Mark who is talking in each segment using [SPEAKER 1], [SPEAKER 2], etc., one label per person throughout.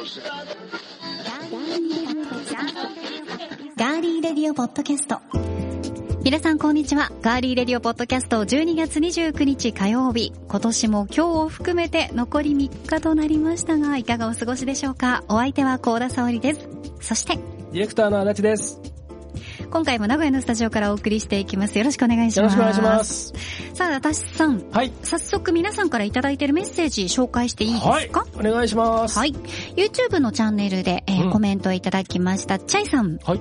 [SPEAKER 1] ガーリーレディオポッドキャスト。皆さんこんにちは。ガーリーレディオポッドキャスト12月29日火曜日。今年も今日を含めて残り3日となりましたが、いかがお過ごしでしょうか？お相手は高田沙織です。そして、
[SPEAKER 2] ディレクターの足立です。
[SPEAKER 1] 今回も名古屋のスタジオからお送りしていきます。よろしくお願いします。
[SPEAKER 2] よろしくお願いします。
[SPEAKER 1] さあ、私さん。
[SPEAKER 2] はい。
[SPEAKER 1] 早速皆さんからいただいているメッセージ紹介していいですか？
[SPEAKER 2] はい。お願いします。
[SPEAKER 1] はい。YouTube のチャンネルで、えー
[SPEAKER 2] うん
[SPEAKER 1] コメントいただきました。チャイさん。
[SPEAKER 2] はい。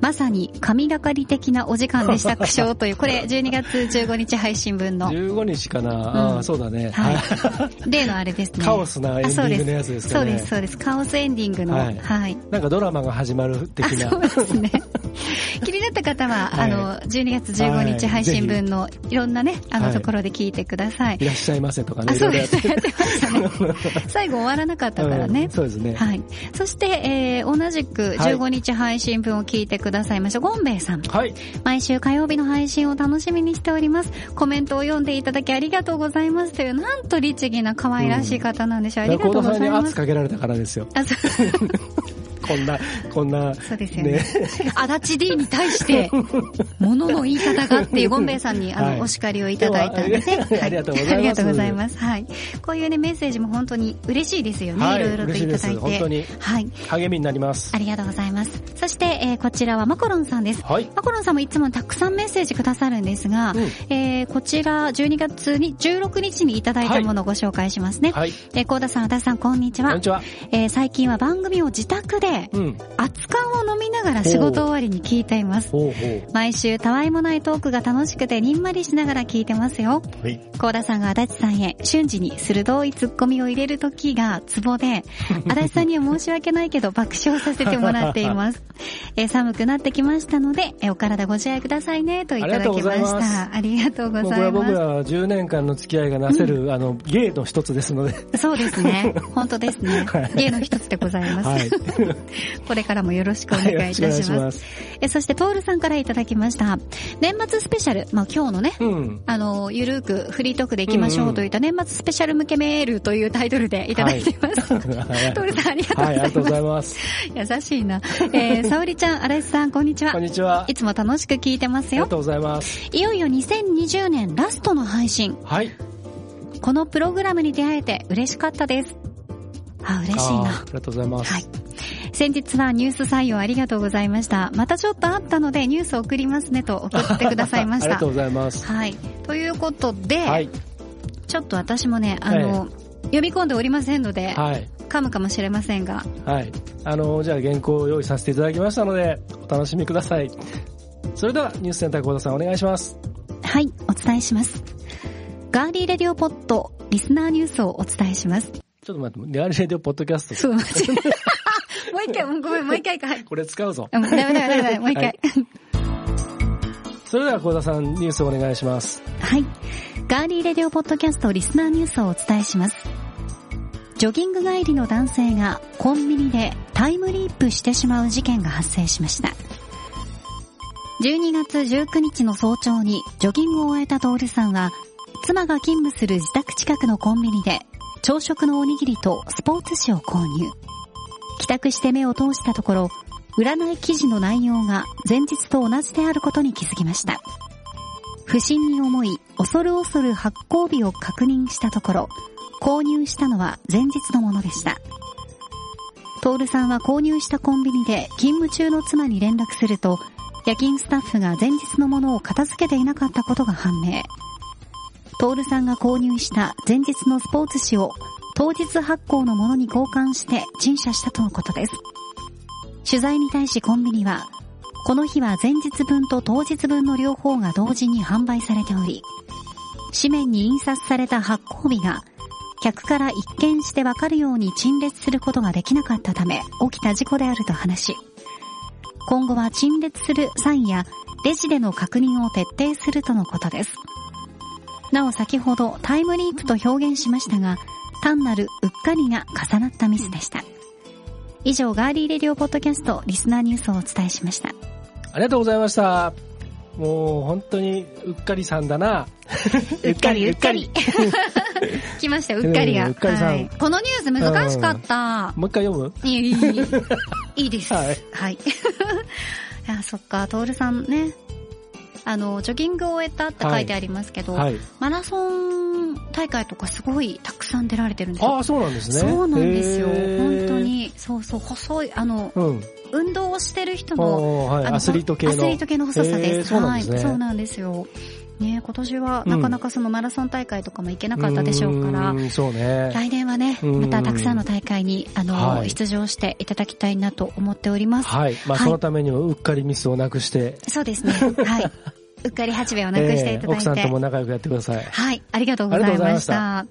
[SPEAKER 1] まさに神がかり的なお時間でした苦笑という、これ 12月15日配信分の、
[SPEAKER 2] 15日かな、
[SPEAKER 1] うん
[SPEAKER 2] ああ、そうだね。
[SPEAKER 1] はい。例のあれですね。
[SPEAKER 2] カオスなエンディングのやつですかね
[SPEAKER 1] そうです、そうです。カオスエンディングの、
[SPEAKER 2] は
[SPEAKER 1] はいい。
[SPEAKER 2] なんかドラマが始まる的な。
[SPEAKER 1] そうですね。気になった方は、
[SPEAKER 2] はい
[SPEAKER 1] あの、12月15日配信分のいろんなね、あの
[SPEAKER 2] はい
[SPEAKER 1] ところで聞いてください。
[SPEAKER 2] いらっしゃいませとかね。
[SPEAKER 1] あ、そうです。
[SPEAKER 2] いろいろ
[SPEAKER 1] やってましたね。最後終わらなかったからね
[SPEAKER 2] うん。そうですね。
[SPEAKER 1] はい。そして、えー、同じく15日配信分を聞いてくださいました、ゴンベイさん。
[SPEAKER 2] はい。
[SPEAKER 1] 毎週火曜日の配信を楽しみにしております。コメントを読んでいただきありがとうございますという、なんと律儀な可愛らしい方なんでしょう。ありがとうございます。
[SPEAKER 2] 圧かけられたからですよ。
[SPEAKER 1] あ、そう
[SPEAKER 2] こんな、こんな。
[SPEAKER 1] そうですよね。
[SPEAKER 2] ね。
[SPEAKER 1] 足立 D に対して、ものの言い方がっていうゴンベイさんに、あの、
[SPEAKER 2] はい
[SPEAKER 1] お叱りをいただいたんで
[SPEAKER 2] ありがとうございます
[SPEAKER 1] ありがとうございます。はい。こういうね、メッセージも本当に嬉しいですよね。
[SPEAKER 2] はい
[SPEAKER 1] いろいろといただい
[SPEAKER 2] 嬉しいです本当
[SPEAKER 1] て
[SPEAKER 2] に。
[SPEAKER 1] はい。
[SPEAKER 2] 励みになります
[SPEAKER 1] あ。りがとうございます。そして、えーこちらはマコロンさんです。
[SPEAKER 2] はい。
[SPEAKER 1] マコロンさんもいつもたくさんメッセージくださるんですが、
[SPEAKER 2] うん
[SPEAKER 1] えーこちら12月に16日にいただいたものをご紹介しますね。
[SPEAKER 2] はい。
[SPEAKER 1] えー、コーダさん、足立さん、こんにちは
[SPEAKER 2] こんに。ちは。
[SPEAKER 1] えー最近は番組を自宅で、
[SPEAKER 2] うん。
[SPEAKER 1] 熱燗を飲みながら仕事終わりに聞いています。毎週たわいもないトークが楽しくてにんまりしながら聞いてますよ。
[SPEAKER 2] う。はい。
[SPEAKER 1] コーダさんが足立さんへ瞬時に鋭いツッコミを入れる時がツボで、足立さんには申し訳ないけど爆笑させてもらっています。えー寒くなってきましたので、えーお体ご自愛くださいねといただきまし
[SPEAKER 2] ありがとうございます
[SPEAKER 1] た。ありがとうございます。
[SPEAKER 2] れは僕ら10年間の付き合いがなせる、あの、芸の一つですので。
[SPEAKER 1] そうですね。本当ですね
[SPEAKER 2] はい。
[SPEAKER 1] 芸の一つでございます。
[SPEAKER 2] はい。
[SPEAKER 1] これからもよろしくお願いいたします。
[SPEAKER 2] しくお願いします。
[SPEAKER 1] えそして、トールさんからいただきました。年末スペシャル、まあ今日のね、
[SPEAKER 2] うん。
[SPEAKER 1] あの、ゆるくフリートークでいきましょうといった年末スペシャル向けメールというタイトルでいただいています。トールさんありがとう
[SPEAKER 2] はい、ありがとうご
[SPEAKER 1] ございま
[SPEAKER 2] ざいます。
[SPEAKER 1] す。優しいな。えー、沙織ちゃん、荒井さん、こんにちは
[SPEAKER 2] こん。にちは。
[SPEAKER 1] いつも楽しく聞いてますよ。
[SPEAKER 2] ありがとうございます。
[SPEAKER 1] いよいよ2020年ラストの配信。
[SPEAKER 2] はい。
[SPEAKER 1] このプログラムに出会えて嬉しかったです。あ、嬉しいな
[SPEAKER 2] あ。りがとうございます。
[SPEAKER 1] はい。先日はニュース採用ありがとうございました。またちょっとあったのでニュース送りますねと送ってくださいました
[SPEAKER 2] ありがとう。ございます。
[SPEAKER 1] はい。ということで、
[SPEAKER 2] はい。
[SPEAKER 1] ちょっと私もね、あの、読み込んでおりませんので、
[SPEAKER 2] はい。
[SPEAKER 1] 噛むかもしれませんが、
[SPEAKER 2] はい。あの、じゃあ原稿を用意させていただきましたので、お楽しみください。それでは、ニュースセンター小田さんお願いします。
[SPEAKER 1] はい、お伝えします。ガーリーレディオポット、リスナーニュースをお伝えします。
[SPEAKER 2] ちょっと待って、レアリレディオポッドキャスト。
[SPEAKER 1] そう、間違えもう一回、ごめん、もう一回か。はい。
[SPEAKER 2] これ使うぞ。
[SPEAKER 1] うんダメダメダメダメ、もう一回。
[SPEAKER 2] それでは小田さん、ニュースをお願いします。
[SPEAKER 1] はい。ガーリーレディオポッドキャストリスナーニュースをお伝えします。ジョギング帰りの男性がコンビニでタイムリープしてしまう事件が発生しました。12月19日の早朝にジョギングを終えたトールさんは、妻が勤務する自宅近くのコンビニで朝食のおにぎりとスポーツ紙を購入。帰宅して目を通したところ、占い記事の内容が前日と同じであることに気づきました。不審に思い、恐る恐る発行日を確認したところ、購入したのは前日のものでした。トールさんは購入したコンビニで勤務中の妻に連絡すると、夜勤スタッフが前日のものを片付けていなかったことが判明。トールさんが購入した前日のスポーツ紙を当日発行のものに交換して陳謝したとのことです。取材に対しコンビニは、この日は前日分と当日分の両方が同時に販売されており、紙面に印刷された発行日が、客から一見してわかるように陳列することができなかったため、起きた事故であると話し、今後は陳列する際やレジでの確認を徹底するとのことです。なお先ほどタイムリープと表現しましたが、単なるうっかりが重なったミスでした。以上、ガーリーレディオポッドキャストリスナーニュースをお伝えしました。
[SPEAKER 2] ありがとうございました。もう本当にうっかりさんだな。
[SPEAKER 1] うっかりうっかり。来ました、うっかりが。
[SPEAKER 2] えーうっかりさん
[SPEAKER 1] はいこのニュース難しかった。
[SPEAKER 2] もう一回読む？
[SPEAKER 1] いい、いい、いい。いいです。は
[SPEAKER 2] はいい。
[SPEAKER 1] い。や、そっか、トールさんね。あの、ジョギングを終えたって書いてありますけど、
[SPEAKER 2] はい。
[SPEAKER 1] マラソン大会とかすごいたくさん出られてるんですよ。
[SPEAKER 2] ああ、そうなんですね。
[SPEAKER 1] そうなんですよ。本当。に、そうそう、細い、あの、
[SPEAKER 2] うん。
[SPEAKER 1] 運動をしてる人の、
[SPEAKER 2] はい。
[SPEAKER 1] あの
[SPEAKER 2] アスリート系の。
[SPEAKER 1] アスリート系の細さです。はい、そうなんですよ。ね今年はなかなかそのマラソン大会とかも行けなかったでしょうから、
[SPEAKER 2] ーんそうね。
[SPEAKER 1] 来年はね、
[SPEAKER 2] うん
[SPEAKER 1] またたくさんの大会に、あの、
[SPEAKER 2] はい
[SPEAKER 1] 出場していただきたいなと思っております。
[SPEAKER 2] はい。まあ、
[SPEAKER 1] はい
[SPEAKER 2] そのためにもうっかりミスをなくして、
[SPEAKER 1] そうですね。はい。うっかり8秒をなくしていただいて。
[SPEAKER 2] えー奥さんとも仲良くやってください。
[SPEAKER 1] はい、ありがとうございました。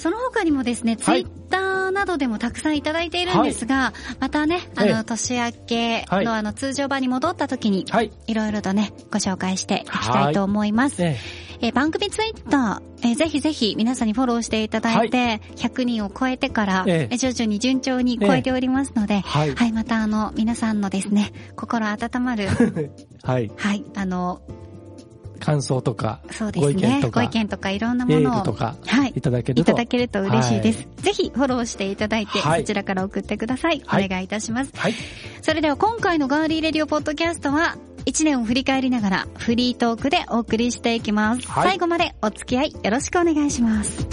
[SPEAKER 1] その他にもですね、ツイ
[SPEAKER 2] はい
[SPEAKER 1] ッターなどでもたくさんいただいているんですが、またね、あの、
[SPEAKER 2] ええ。
[SPEAKER 1] 年明け
[SPEAKER 2] はい。
[SPEAKER 1] のあの、通常版に戻った時に、
[SPEAKER 2] はい。
[SPEAKER 1] いろいろとね、ご紹介していきたいと思います。
[SPEAKER 2] ね
[SPEAKER 1] えー番組ツイッター、えーぜひぜひ皆さんにフォローしていただいて、100人を超えてから、徐々に順調に超えておりますので、
[SPEAKER 2] はい。
[SPEAKER 1] はい、またあの、皆さんのですね、心温まる、
[SPEAKER 2] はい。
[SPEAKER 1] はい、あの、
[SPEAKER 2] 感想とか、
[SPEAKER 1] そうです
[SPEAKER 2] ご意見
[SPEAKER 1] ね、
[SPEAKER 2] とか、
[SPEAKER 1] ご意見とかいろんなものを、
[SPEAKER 2] ルとか、
[SPEAKER 1] はい
[SPEAKER 2] いただけると。
[SPEAKER 1] いただけると嬉しいです。ぜひフォローしていただいて、
[SPEAKER 2] はい
[SPEAKER 1] そちらから送ってください。
[SPEAKER 2] はい
[SPEAKER 1] お願いいたします。
[SPEAKER 2] はい。
[SPEAKER 1] それでは今回のガーリーレディオポッドキャストは、1年を振り返りながらフリートークでお送りしていきます。
[SPEAKER 2] はい
[SPEAKER 1] 最後までお付き合いよろしくお願いします。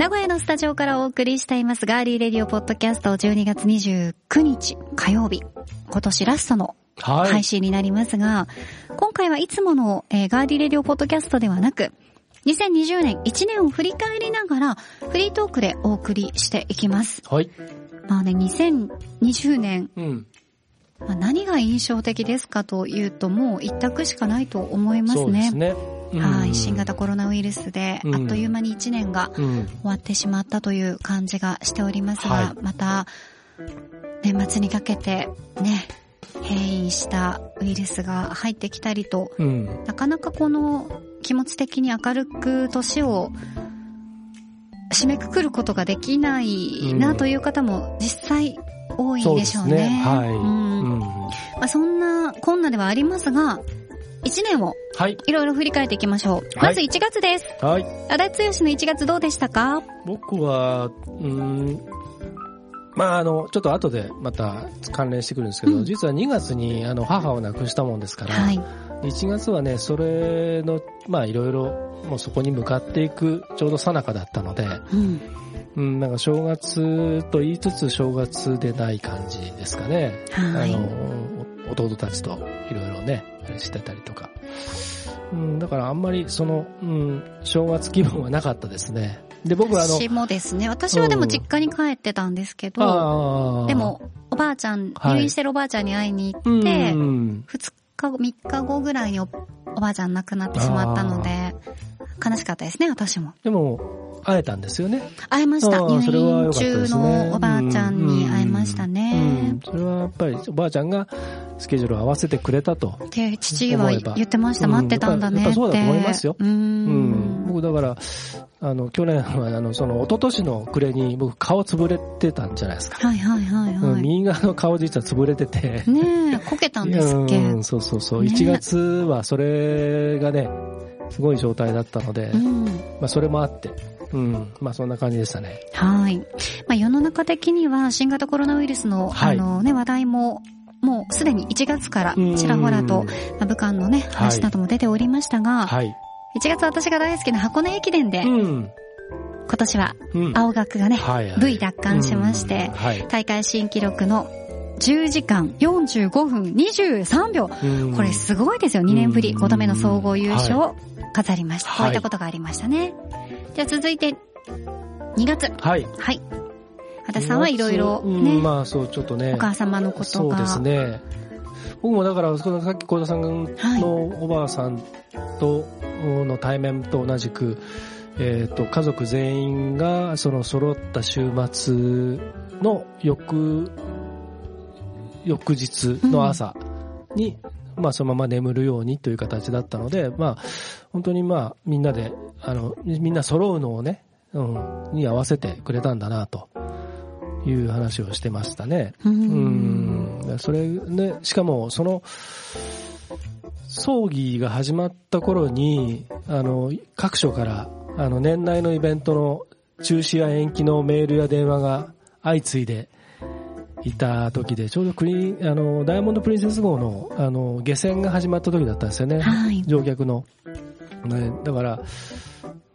[SPEAKER 1] 名古屋のスタジオからお送りしています Girly Radio Podcast 12月29日火曜日。今年ラストの
[SPEAKER 2] はい。
[SPEAKER 1] 配信になりますが、今回はいつもの、えー Girly Radio Podcast ではなく、2020年1年を振り返りながら、フリートークでお送りしていきます。
[SPEAKER 2] はい。
[SPEAKER 1] まあね、2020年、
[SPEAKER 2] うん。
[SPEAKER 1] まあ、何が印象的ですかというと、もう一択しかないと思いますね
[SPEAKER 2] そうです。ね。うん
[SPEAKER 1] はい、新型コロナウイルスで、
[SPEAKER 2] うん
[SPEAKER 1] あっという間に1年が
[SPEAKER 2] うん。
[SPEAKER 1] 終わってしまったという感じがしておりますが、
[SPEAKER 2] は
[SPEAKER 1] また、年末にかけて、ね、変異したウイルスが入ってきたりと、
[SPEAKER 2] うん。
[SPEAKER 1] なかなかこの気持ち的に明るく年を締めくくることができないなという方も実際多いんでしょうね。
[SPEAKER 2] そう
[SPEAKER 1] ん
[SPEAKER 2] うん。
[SPEAKER 1] まあ、そんなこんなではありますが、1年を
[SPEAKER 2] はい。
[SPEAKER 1] いろいろ振り返っていきましょう。
[SPEAKER 2] はい
[SPEAKER 1] まず1月です。
[SPEAKER 2] はい。
[SPEAKER 1] 足立剛の1月どうでしたか？
[SPEAKER 2] 僕は、うん、まああの、ちょっと後でまた関連してくるんですけど、
[SPEAKER 1] うん
[SPEAKER 2] 実は2月にあの母を亡くしたもんですから、
[SPEAKER 1] はい。
[SPEAKER 2] 1月はね、それの、まあいろいろ、もうそこに向かっていくちょうど最中だったので、
[SPEAKER 1] うん。
[SPEAKER 2] うん、なんか正月と言いつつ正月でない感じですかね。
[SPEAKER 1] はい
[SPEAKER 2] あの、お弟たちといろいろね、してたりとか。うん、だからあんまりその、うん、正月気分はなかったですね。で、僕はあの、
[SPEAKER 1] 私もですね、私はでも実家に帰ってたんですけど、
[SPEAKER 2] あー
[SPEAKER 1] でも、おばあちゃん、
[SPEAKER 2] はい
[SPEAKER 1] 入院してるおばあちゃんに会いに行
[SPEAKER 2] うん、
[SPEAKER 1] って、
[SPEAKER 2] うん
[SPEAKER 1] 2日後、3日後ぐらいにおおばあちゃん亡くなってしまったので、悲しかったですね、私も。
[SPEAKER 2] でも、会えたんですよね。
[SPEAKER 1] 会えました。入
[SPEAKER 2] それは良
[SPEAKER 1] 院
[SPEAKER 2] かったで
[SPEAKER 1] 中のおばあちゃんに会えました
[SPEAKER 2] うん
[SPEAKER 1] ね。
[SPEAKER 2] それはやっぱりおばあちゃんがスケジュールを合わせてくれたと。
[SPEAKER 1] で、父は言ってました。待ってたんだねって。
[SPEAKER 2] そうだと思いますよ
[SPEAKER 1] う
[SPEAKER 2] ん
[SPEAKER 1] ん。
[SPEAKER 2] 僕だから、あの、去年は、あの、その、一昨年の暮れに僕顔潰れてたんじゃないですか。
[SPEAKER 1] はいはいはい
[SPEAKER 2] 右側の顔実は潰れてて。
[SPEAKER 1] ねえ、こけたんですっけ？
[SPEAKER 2] うん、そうそうそう。
[SPEAKER 1] ね
[SPEAKER 2] 1月はそれがね、すごい状態だったので、
[SPEAKER 1] うん。
[SPEAKER 2] まあそれもあって、うん、まあそんな感じでしたね。
[SPEAKER 1] はい。まあ、世の中的には新型コロナウイルスの、
[SPEAKER 2] はい
[SPEAKER 1] あのね、話題も、もうすでに1月から
[SPEAKER 2] うん
[SPEAKER 1] ちらほらと、まあ、武漢のね、話なども出ておりましたが、
[SPEAKER 2] はい。
[SPEAKER 1] 1月私が大好きな箱根駅伝で、
[SPEAKER 2] うん。
[SPEAKER 1] 今年は
[SPEAKER 2] うん。
[SPEAKER 1] 青学がね、
[SPEAKER 2] はいはい
[SPEAKER 1] V 奪還しまして
[SPEAKER 2] うんはい。
[SPEAKER 1] 大会新記録の10時間45分23秒。
[SPEAKER 2] うん
[SPEAKER 1] これすごいですよ。2年ぶり
[SPEAKER 2] うん
[SPEAKER 1] 5度目の総合優勝を飾りました。
[SPEAKER 2] はい
[SPEAKER 1] こういったことがありましたね。じゃあ続いて、2月。
[SPEAKER 2] はい。
[SPEAKER 1] はい。私さんはいろいろ
[SPEAKER 2] うん
[SPEAKER 1] ね、
[SPEAKER 2] まあそう、ちょっとね。
[SPEAKER 1] お母様のことが。
[SPEAKER 2] そうですね。僕もだから、さっき小田さんのおばあさんとの対面と同じく、えっ、と、家族全員がその揃った週末の翌、翌日の朝に、まあそのまま眠るようにという形だったので、まあ本当にまあみんなで、あの、みんな揃うのをね、うん、に合わせてくれたんだなという話をしてましたね。
[SPEAKER 1] う
[SPEAKER 2] うんんん、それね、しかもその、葬儀が始まった頃に、あの、各所から、あの、年内のイベントの中止や延期のメールや電話が相次いでいた時で、ちょうどクリあの、ダイヤモンドプリンセス号の、あの、下船が始まった時だったんですよね。はい、乗客の。ね、だから、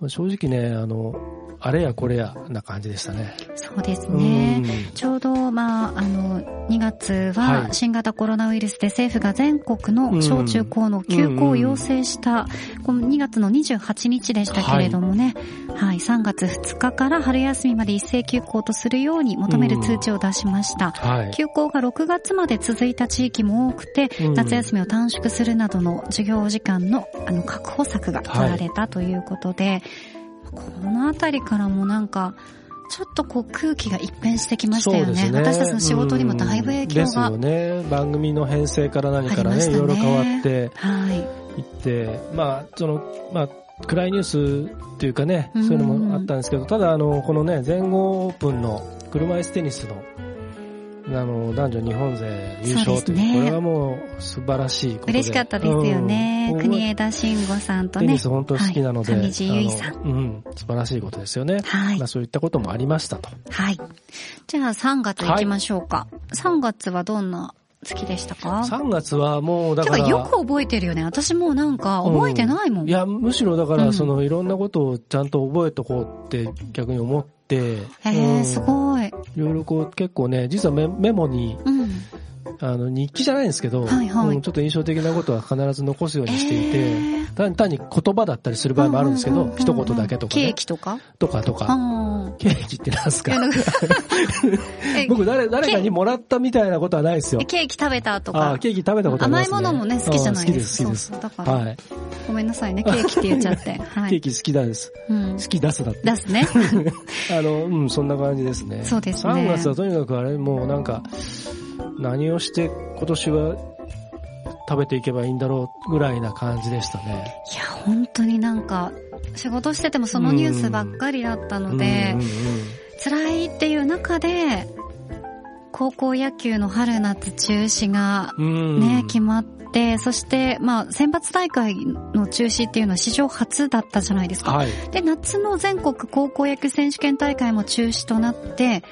[SPEAKER 2] 正直ね、あの、あれやこれやな感じでしたね。
[SPEAKER 1] そうですね。ちょうど、まあ、あの、2月は新型コロナウイルスで政府が全国の小中高の休校を要請した、この2月の28日でしたけれどもね、はい、はい、3月2日から春休みまで一斉休校とするように求める通知を出しました。はい、休校が6月まで続いた地域も多くて、夏休みを短縮するなどの授業時間のあの確保策が取られたということで、はいこの辺りからもなんか、ちょっとこう空気が一変してきましたよね。ね私たちの仕事にもだいぶ影響が。
[SPEAKER 2] ですよね。番組の編成から何からね、いろいろ変わって、はい。いって、まあ、その、まあ、暗いニュースっていうかね、そういうのもあったんですけど、ただあの、このね、全豪オープンの車椅子テニスのあの、男女日本勢優勝という、ね、これはもう素晴らしいことで。
[SPEAKER 1] 嬉しかったですよね。うん、国枝慎吾さんとね。
[SPEAKER 2] テニス本当好きなので。
[SPEAKER 1] はい、上地結衣さん。
[SPEAKER 2] うん、素晴らしいことですよね。はい。まあそういったこともありましたと。
[SPEAKER 1] はい。じゃあ3月行きましょうか。はい、3月はどんな月でしたか
[SPEAKER 2] ?3 月はもうだから。
[SPEAKER 1] かよく覚えてるよね。私もうなんか覚えてないもん。うん、
[SPEAKER 2] いや、むしろだからそのいろんなことをちゃんと覚えとこうって逆に思って、へ
[SPEAKER 1] え、うん、すごい。い
[SPEAKER 2] ろいろこう結構ね、実はメメモに、うん、あの、日記じゃないんですけど、はいはい。うん、ちょっと印象的なことは必ず残すようにしていて、えー、単単に言葉だったりする場合もあるんですけど、一言だけとか、
[SPEAKER 1] ね、ケーキとか？
[SPEAKER 2] とかとか。ケーキって何すか？僕誰、誰かにもらったみたいなことはないですよ。
[SPEAKER 1] ケーキ食べたとか。
[SPEAKER 2] あケーキ食べたことあります、
[SPEAKER 1] ね、甘いものもね、好きじゃないです
[SPEAKER 2] か。好きです、好きです。
[SPEAKER 1] だから、はい。ごめんなさいね、ケーキって言っちゃって。
[SPEAKER 2] はい、ケーキ好きだです。うん、好き出すだって。
[SPEAKER 1] 出すね。
[SPEAKER 2] あの、うん、そんな感じですね。
[SPEAKER 1] そうですね。
[SPEAKER 2] 3月はとにかくあれ、もうなんか、何をして今年は食べていけばいいんだろうぐらいな感じでしたね。
[SPEAKER 1] いや、本当になんか、仕事しててもそのニュースばっかりだったので、辛いっていう中で、高校野球の春夏中止がね、決まって、そして、まあ、選抜大会の中止っていうのは史上初だったじゃないですか。はい、で、夏の全国高校野球選手権大会も中止となって、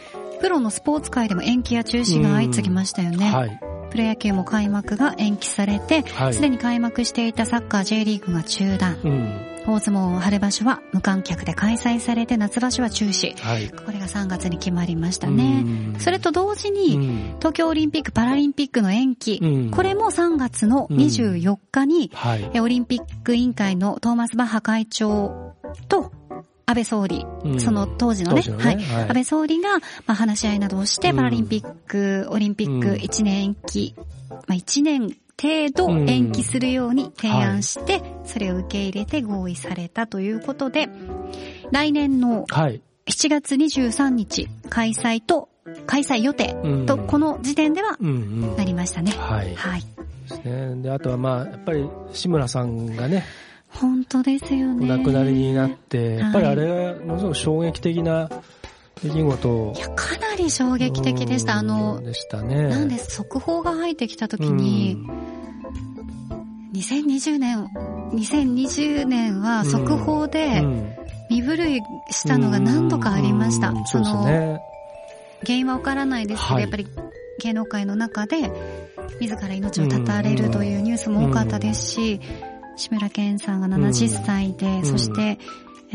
[SPEAKER 1] プロのスポーツ界でも延期や中止が相次ぎましたよね。はい、プロ野球も開幕が延期されて、す、はい、で、に開幕していたサッカー J リーグが中断。うん大相撲春場所は無観客で開催されて夏場所は中止。はい、これが3月に決まりましたね。それと同時に、東京オリンピック・パラリンピックの延期。これも3月の24日に、はい、オリンピック委員会のトーマス・バッハ会長と安倍総理、うん、その当時のね、のね。はい、はい、安倍総理が、まあ、話し合いなどをして、パラリンピック、オリンピック1年延期、まあ、1年程度延期するように提案して、それを受け入れて合意されたということで、来年の7月23日開催と、開催予定と、この時点ではなりましたね。はい。はい。
[SPEAKER 2] で、あとはまあ、やっぱり志村さんがね、
[SPEAKER 1] 本当ですよね。
[SPEAKER 2] お亡くなりになって、やっぱりあれがものすごく衝撃的な出来事。
[SPEAKER 1] いや、かなり衝撃的でした。あの、
[SPEAKER 2] でしたね。
[SPEAKER 1] なんです、速報が入ってきた時に、2020年、2020年は速報で身震いしたのが何度かありました。その、原因はわからないですけど、はい、やっぱり芸能界の中で自ら命を絶たれるというニュースも多かったですし、志村けんさんが70歳で、うん、そして、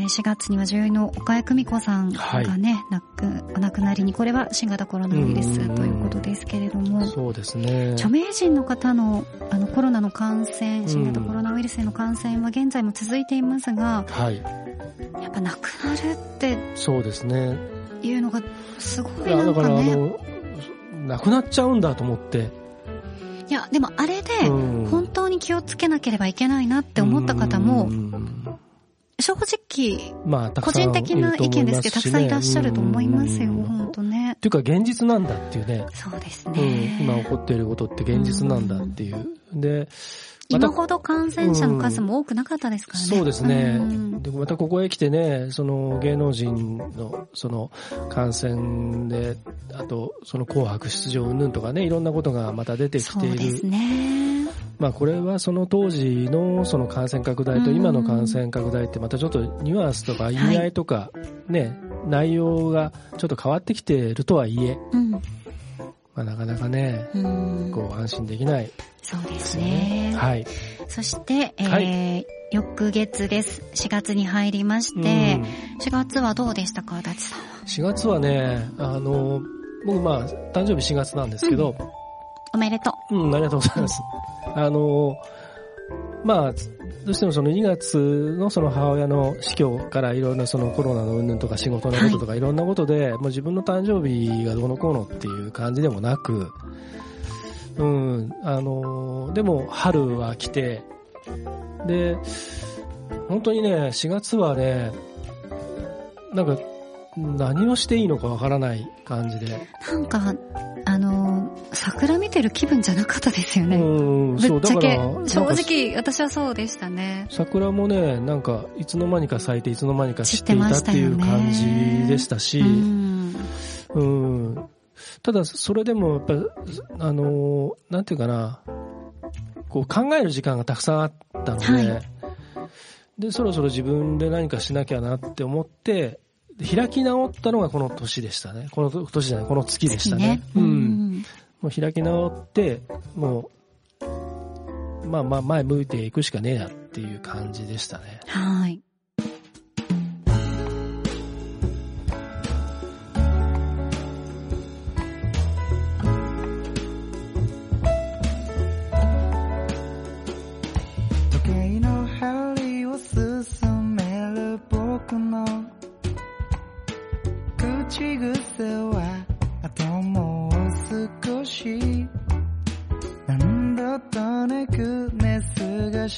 [SPEAKER 1] 4月には女優の岡谷久美子さんがね、はい、亡く、お亡くなりに、これは新型コロナウイルスということですけれども、
[SPEAKER 2] そうですね。
[SPEAKER 1] 著名人の方の、あの、コロナの感染、新型コロナウイルスへの感染は現在も続いていますが、はい。やっぱ亡くなるって、
[SPEAKER 2] そうですね。
[SPEAKER 1] いうのが、すごいなんかね。だからあの、
[SPEAKER 2] 亡くなっちゃうんだと思って、
[SPEAKER 1] いや、でもあれで、本当に気をつけなければいけないなって思った方も、正直、まあ、個人的な意見ですけど、たくさんいらっしゃると思いますよ、本当ね。
[SPEAKER 2] っていうか現実なんだっていうね。
[SPEAKER 1] そうですね。
[SPEAKER 2] うん、今起こっていることって現実なんだっていう。で、
[SPEAKER 1] 今ほど感染者の数も多くなかったですからね。
[SPEAKER 2] そうですね。で、またここへ来てね、その芸能人のその感染で、あとその紅白出場云々とかね、いろんなことがまた出てきている。そうです
[SPEAKER 1] ね。
[SPEAKER 2] まあこれはその当時のその感染拡大と今の感染拡大ってまたちょっとニュアンスとか意味合いとかね、内容がちょっと変わってきているとはいえ、まあなかなかね、こう安心できない、
[SPEAKER 1] そうですね。
[SPEAKER 2] はい。
[SPEAKER 1] そして、えー、はい、翌月です。4月に入りまして、4月はどうでしたか、足立さんは
[SPEAKER 2] ？4月はね、あの、僕まあ、誕生日4月なんですけど、
[SPEAKER 1] おめでと
[SPEAKER 2] う。うん、ありがとうございます。あの、まあ、どうしてもその2月のその母親の死去からいろんなそのコロナの云々とか仕事のこととかいろんなことで、もう自分の誕生日がどうのこうのっていう感じでもなく、うん、あの、でも春は来て、で、本当にね、4月はね、なんか、何をしていいのかわからない感じで。
[SPEAKER 1] なんか、あの、桜見てる気分じゃなかったですよね。
[SPEAKER 2] うん、
[SPEAKER 1] ぶっちゃけ。正直、私はそうでしたね。
[SPEAKER 2] 桜もね、なんか、いつの間にか咲いて、いつの間にか散っていたっていう感じでしたし、うん、うんただ、それでも、やっぱ、あの、なんていうかな、こう考える時間がたくさんあったので、はい、で、そろそろ自分で何かしなきゃなって思って、開き直ったのがこの年でしたね。この年じゃない、この月でしたね。ねうん。もう開き直って、もう、まあまあ前向いていくしかねえなっていう感じでしたね。
[SPEAKER 1] はい。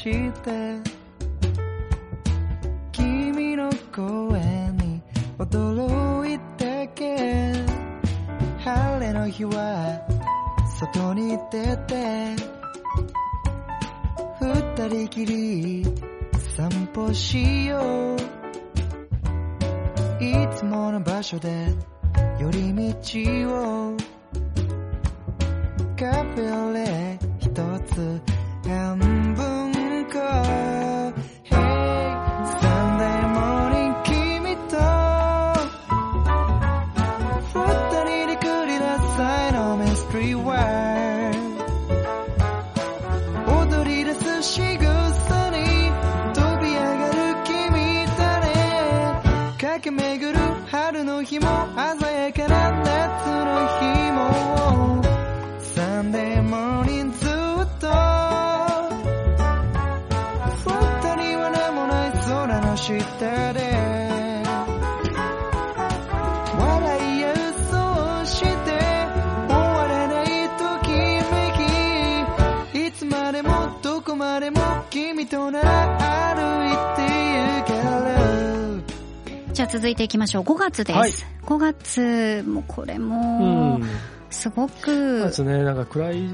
[SPEAKER 3] して君の声に驚いたけ。晴れの日は外に出て二人きり散歩しよう。いつもの場所で寄り道を。
[SPEAKER 1] じゃあ続いていきましょう。5月です。はい、5月もこれも、すごく。
[SPEAKER 2] 5月ね、なんか暗い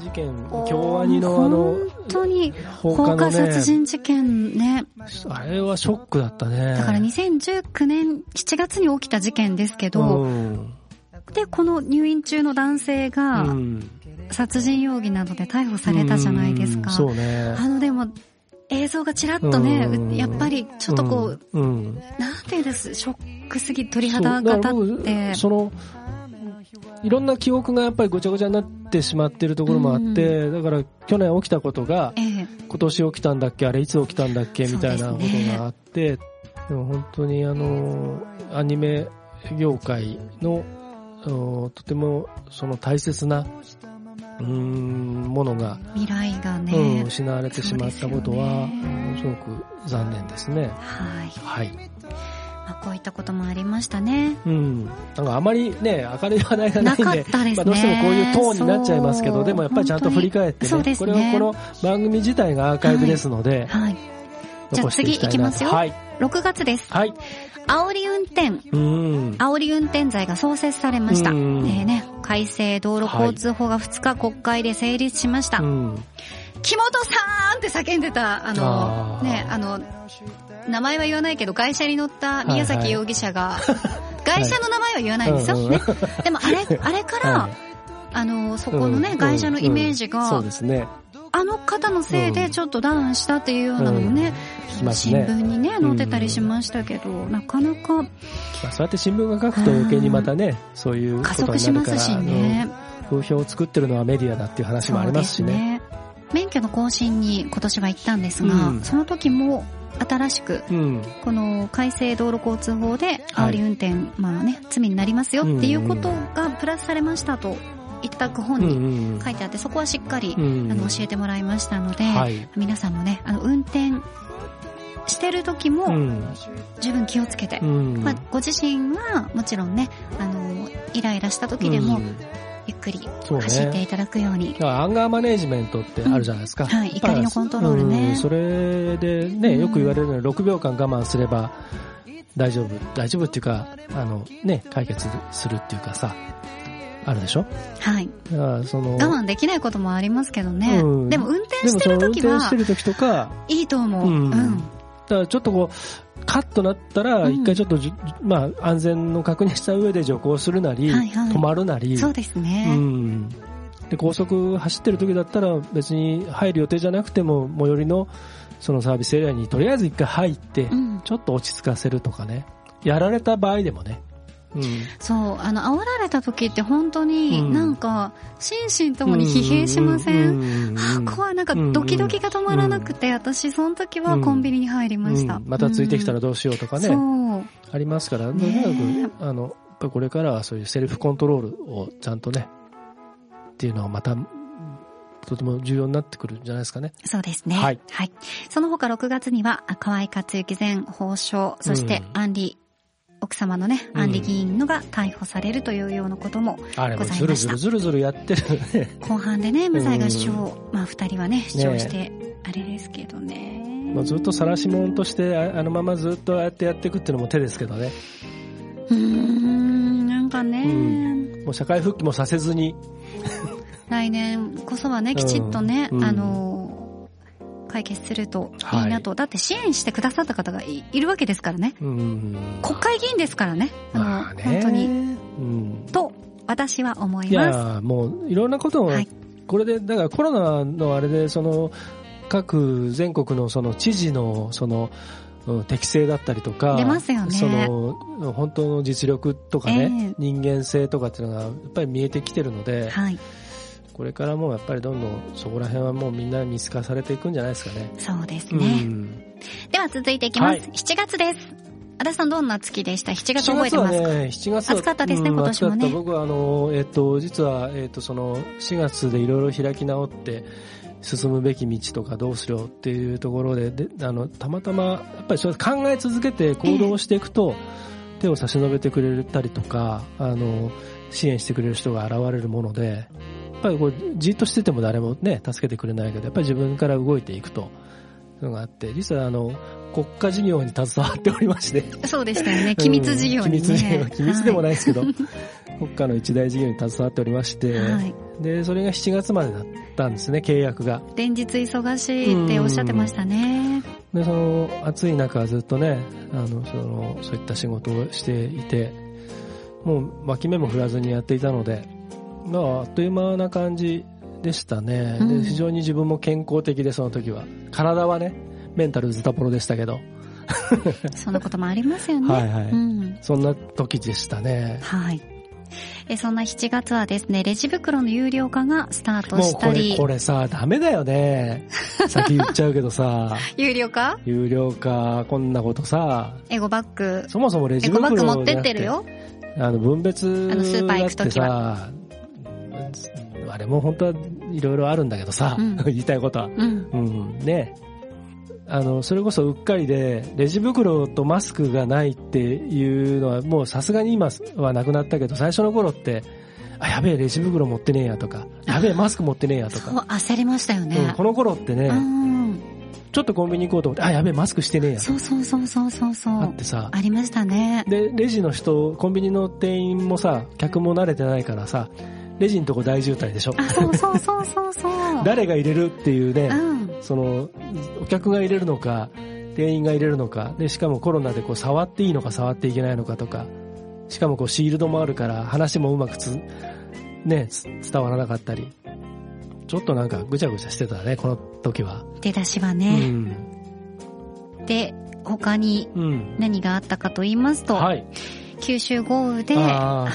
[SPEAKER 2] 事件、京アニのあの、
[SPEAKER 1] 本当に放火殺人事件ね。
[SPEAKER 2] あれはショックだったね。
[SPEAKER 1] だから2019年7月に起きた事件ですけど、で、この入院中の男性が、殺人容疑などで逮捕されたじゃないですか。
[SPEAKER 2] そうね。
[SPEAKER 1] あのでも、映像がちらっとね、やっぱりちょっとこう、うん、なんていうんです、ショックすぎ、鳥肌が立って。
[SPEAKER 2] その、いろんな記憶がやっぱりごちゃごちゃになってしまっているところもあって、だから去年起きたことが、今年起きたんだっけ、あれいつ起きたんだっけ、みたいなことがあって、でも本当にあの、アニメ業界の、とてもその大切なうんものが
[SPEAKER 1] 未来がね、
[SPEAKER 2] うん、失われてしまったことは、ね、すごく残念ですね。
[SPEAKER 1] はい。
[SPEAKER 2] はい。
[SPEAKER 1] まあ、こういったこともありましたね。
[SPEAKER 2] うん。なんかあまりね、明るい話題がないんで、
[SPEAKER 1] でね、
[SPEAKER 2] まあ、どうしてもこういうトーンになっちゃいますけど、でもやっぱりちゃんと振り返ってね、
[SPEAKER 1] ね
[SPEAKER 2] これはこの番組自体がアーカイブですので、
[SPEAKER 1] はい。はい、じゃあ次いきますよ。
[SPEAKER 2] はい。
[SPEAKER 1] 6月です。
[SPEAKER 2] はい。
[SPEAKER 1] 煽り運転。
[SPEAKER 2] うん。
[SPEAKER 1] 煽り運転罪が創設されました。え
[SPEAKER 2] うん
[SPEAKER 1] ーね、改正道路交通法が2日国会で成立しました。
[SPEAKER 2] うん。
[SPEAKER 1] 木本さんって叫んでた、あの、
[SPEAKER 2] あー
[SPEAKER 1] ね、あの、名前は言わないけど、外車に乗った宮崎容疑者が、外車の名前は言わないんですよ。ね。でもあれ、あれから、
[SPEAKER 2] はい
[SPEAKER 1] あの、そこのね、
[SPEAKER 2] うん
[SPEAKER 1] 外車のイメージ
[SPEAKER 2] うんうんそ
[SPEAKER 1] が
[SPEAKER 2] う、ですね。
[SPEAKER 1] あの方のせいでちょっとダウンしたっていうようなのもね、
[SPEAKER 2] 聞きますね。
[SPEAKER 1] 新聞にね、載ってたりしましたけど、なかなか
[SPEAKER 2] まあ、そうやって新聞が書くと余計にまたね、そういう
[SPEAKER 1] 加
[SPEAKER 2] こと
[SPEAKER 1] 速
[SPEAKER 2] になるから、
[SPEAKER 1] しますしね。
[SPEAKER 2] うん風評を作ってるのはメディアだっていう話もありますしね。
[SPEAKER 1] ね。免許の更新に今年は行ったんですが、
[SPEAKER 2] うん
[SPEAKER 1] その時も新しく、
[SPEAKER 2] うん。
[SPEAKER 1] この改正道路交通法で煽り運転、まあね、罪になりますよっていうことがプラスされましたと一択本
[SPEAKER 2] うんう
[SPEAKER 1] に
[SPEAKER 2] んうん。
[SPEAKER 1] 書いてあって、そこはしっかり、
[SPEAKER 2] うん
[SPEAKER 1] あの教えてもらいましたので、
[SPEAKER 2] はい。
[SPEAKER 1] 皆さんもね、あの運転してる時も
[SPEAKER 2] うん。
[SPEAKER 1] 十分気をつけて、
[SPEAKER 2] うん。
[SPEAKER 1] まあ、ご自身はもちろんね、あの、イライラした時でも
[SPEAKER 2] うん。
[SPEAKER 1] ゆっくり走っていただくように。
[SPEAKER 2] だからアンガーマネージメントってあるじゃないですか。
[SPEAKER 1] はい怒りのコントロールね。
[SPEAKER 2] うん。それでね、よく言われるのは6秒間我慢すれば大丈夫、大丈夫っていうか、あのね、解決するっていうかさ、あるでしょ？
[SPEAKER 1] はい。
[SPEAKER 2] だからその、
[SPEAKER 1] 我慢できないこともありますけどね。
[SPEAKER 2] うん
[SPEAKER 1] でも運転してる時は
[SPEAKER 2] 転してる時とか、
[SPEAKER 1] いいと思う。う
[SPEAKER 2] うん
[SPEAKER 1] ん。
[SPEAKER 2] だからちょっとこう、カッとなったら、
[SPEAKER 1] うん
[SPEAKER 2] 一回ちょっとじ、まあ、安全の確認した上で徐行するなり、
[SPEAKER 1] はいはい
[SPEAKER 2] 止まるなり、
[SPEAKER 1] そうです
[SPEAKER 2] う
[SPEAKER 1] ね。
[SPEAKER 2] ん。で、高速走ってる時だったら別に入る予定じゃなくても、最寄りのそのサービスエリアにとりあえず一回入って
[SPEAKER 1] う、ん。
[SPEAKER 2] ちょっと落ち着かせるとかね。やられた場合でもね。うん。
[SPEAKER 1] そう、あの、煽られた時って本当に
[SPEAKER 2] うん
[SPEAKER 1] なんか、心身ともに疲弊しません？
[SPEAKER 2] ん
[SPEAKER 1] はあ怖い、なんかドキドキが止まらなくて、私その時はコンビニに入りました。
[SPEAKER 2] うんまたついてきたら
[SPEAKER 1] うん
[SPEAKER 2] どうしようとかね、
[SPEAKER 1] そう。
[SPEAKER 2] ありますから、と
[SPEAKER 1] ね
[SPEAKER 2] にかく、あの、これからはそういうセルフコントロールをちゃんとね、っていうのはまた、とても重要になってくるんじゃないですかね。
[SPEAKER 1] そうですね。
[SPEAKER 2] はい。
[SPEAKER 1] その他6月には、河合克行前法相、そして
[SPEAKER 2] うん
[SPEAKER 1] アンリ、奥様のね、
[SPEAKER 2] うん。
[SPEAKER 1] アンリ議員のが逮捕されるというようなことも、ございました。
[SPEAKER 2] ずるずるずるずるやってるね。
[SPEAKER 1] 後半でね、無罪が主張、
[SPEAKER 2] う
[SPEAKER 1] まあ二人はね、主張して、あれですけどね。
[SPEAKER 2] もうずっと晒し者としてああのままずっとああやってやっていくっていうのも手ですけどね。
[SPEAKER 1] うーん、なんかね、
[SPEAKER 2] うん。もう社会復帰もさせずに、
[SPEAKER 1] 来年こそはね、きちっとね、
[SPEAKER 2] うん。
[SPEAKER 1] あの、解決するといいなと。だって支援してくださった方がいいるわけですからね。
[SPEAKER 2] うん。
[SPEAKER 1] 国会議員ですからね。
[SPEAKER 2] まあね。
[SPEAKER 1] 本当に。
[SPEAKER 2] うん。
[SPEAKER 1] と、私は思い
[SPEAKER 2] い
[SPEAKER 1] ます。
[SPEAKER 2] や、もういろんなことを、
[SPEAKER 1] はい
[SPEAKER 2] これで、だからコロナのあれで、その、各全国のその知事のその、うん適性だったりとか、
[SPEAKER 1] 出ますよね
[SPEAKER 2] その、本当の実力とかね、
[SPEAKER 1] ええ
[SPEAKER 2] 人間性とかっていうのがやっぱり見えてきてるので、
[SPEAKER 1] はい。
[SPEAKER 2] これからもうやっぱりどんどんそこら辺はもうみんな見透かされていくんじゃないですかね。
[SPEAKER 1] そうです
[SPEAKER 2] う
[SPEAKER 1] ね。
[SPEAKER 2] ん
[SPEAKER 1] では続いていきます。
[SPEAKER 2] はい
[SPEAKER 1] 7月です。足立さんどんな月でした ?7 月
[SPEAKER 2] 7
[SPEAKER 1] 覚えてますか、
[SPEAKER 2] 月はね、7月は
[SPEAKER 1] 暑かったですね
[SPEAKER 2] うん
[SPEAKER 1] 今年もね
[SPEAKER 2] 僕はあの、えっ、と、実は、えっ、と、その、4月でいろいろ開き直って、進むべき道とかどうしようっていうところで、で、あの、たまたま、やっぱりそれ考え続けて行動していくと、手を差し伸べてくれたりとか、あの、支援してくれる人が現れるもので、ぱりこう、じっとしてても誰もね、助けてくれないけど、やっぱり自分から動いていくと、いうのがあって、実はあの、国家事業に携わっておりまして、
[SPEAKER 1] そうでしたよね。機密事業にね。
[SPEAKER 2] うん機密事業機密でもない
[SPEAKER 1] い。
[SPEAKER 2] ですけど、国家の一大事業に携わっておりまして、
[SPEAKER 1] はい。
[SPEAKER 2] で、それが7月までだったんですね、契約が。
[SPEAKER 1] 連日忙しいっておっしゃってましたね。
[SPEAKER 2] で、その暑い中ずっとね、あの、その、そういった仕事をしていて、もう脇目も振らずにやっていたので、まあ、あっという間な感じでしたね。
[SPEAKER 1] うん
[SPEAKER 2] で非常に自分も健康的で、その時は。体はね、メンタルズタボロでしたけど、
[SPEAKER 1] そんなこともありますよね。
[SPEAKER 2] はいはい
[SPEAKER 1] うん。
[SPEAKER 2] そんな時でしたね。
[SPEAKER 1] はい。えそんな7月はですね、レジ袋の有料化がスタート
[SPEAKER 2] もうこれ、
[SPEAKER 1] したり
[SPEAKER 2] こ、れさ、ダメだよね。先言っちゃうけどさ、
[SPEAKER 1] 有料化？
[SPEAKER 2] 有料化、こんなことさ、
[SPEAKER 1] エゴバッグ。
[SPEAKER 2] そもそもレジ
[SPEAKER 1] エゴ
[SPEAKER 2] 袋
[SPEAKER 1] バッグ持ってってるよ。
[SPEAKER 2] あの、分別
[SPEAKER 1] あのスーパー行く時は
[SPEAKER 2] さ、あれも本当はいろいろあるんだけどさ、
[SPEAKER 1] うん
[SPEAKER 2] 言いたいことは。
[SPEAKER 1] うん。
[SPEAKER 2] うん、ね。あの、それこそうっかりで、レジ袋とマスクがないっていうのは、もうさすがに今はなくなったけど、最初の頃って、あ、やべえ、レジ袋持ってねえやとか、やべえ、マスク持ってねえやと
[SPEAKER 1] そう、
[SPEAKER 2] か、
[SPEAKER 1] 焦りましたよね。
[SPEAKER 2] うん、この頃ってね、
[SPEAKER 1] うん。
[SPEAKER 2] ちょっとコンビニ行こうと思って、あ、やべえ、マスクしてねえや。
[SPEAKER 1] そうそうそうそうそうそう。
[SPEAKER 2] あってさ。
[SPEAKER 1] ありましたね。
[SPEAKER 2] で、レジの人、コンビニの店員もさ、客も慣れてないからさ、レジのとこ大渋滞でしょ。
[SPEAKER 1] あ、そうそうそうそうそう。
[SPEAKER 2] 誰が入れるっていうね、
[SPEAKER 1] うん。
[SPEAKER 2] その、お客が入れるのか、店員が入れるのか、で、しかもコロナでこう触っていいのか触っていけないのかとか、しかもこうシールドもあるから話もうまくつ、ね、つ伝わらなかったり、ちょっとなんかぐちゃぐちゃしてたね、この時は。
[SPEAKER 1] 出だしは
[SPEAKER 2] う
[SPEAKER 1] ね。
[SPEAKER 2] ん。
[SPEAKER 1] で、他に
[SPEAKER 2] うん。
[SPEAKER 1] 何があったかと言いますと、
[SPEAKER 2] はい。
[SPEAKER 1] 九州豪雨で、は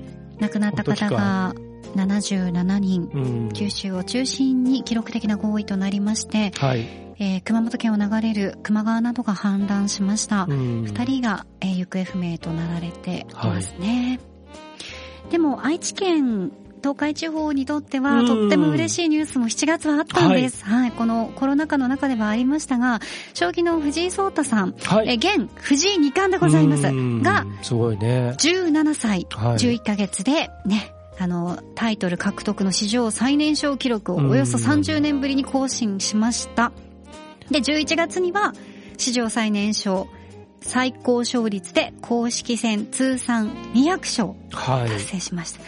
[SPEAKER 1] い、亡くなった方が77人、
[SPEAKER 2] うん。
[SPEAKER 1] 九州を中心に記録的な豪雨となりまして、
[SPEAKER 2] はい。
[SPEAKER 1] えー熊本県を流れる球磨川などが氾濫しました。
[SPEAKER 2] うん。
[SPEAKER 1] 二人が、えー行方不明となられていますね。でも愛知県東海地方にとっては
[SPEAKER 2] うん
[SPEAKER 1] とっても嬉しいニュースも7月はあったんです。はい、このコロナ禍の中ではありましたが、将棋の藤井聡太さん、
[SPEAKER 2] はい。
[SPEAKER 1] えー現藤井二冠でございます
[SPEAKER 2] うん
[SPEAKER 1] が、
[SPEAKER 2] すごいね。
[SPEAKER 1] 17歳
[SPEAKER 2] はい
[SPEAKER 1] 11ヶ月でね、あの、タイトル獲得の史上最年少記録をおよそ30年ぶりに更新しました。で、11月には史上最年少最高勝率で公式戦通算200勝
[SPEAKER 2] はい。
[SPEAKER 1] 達成しました。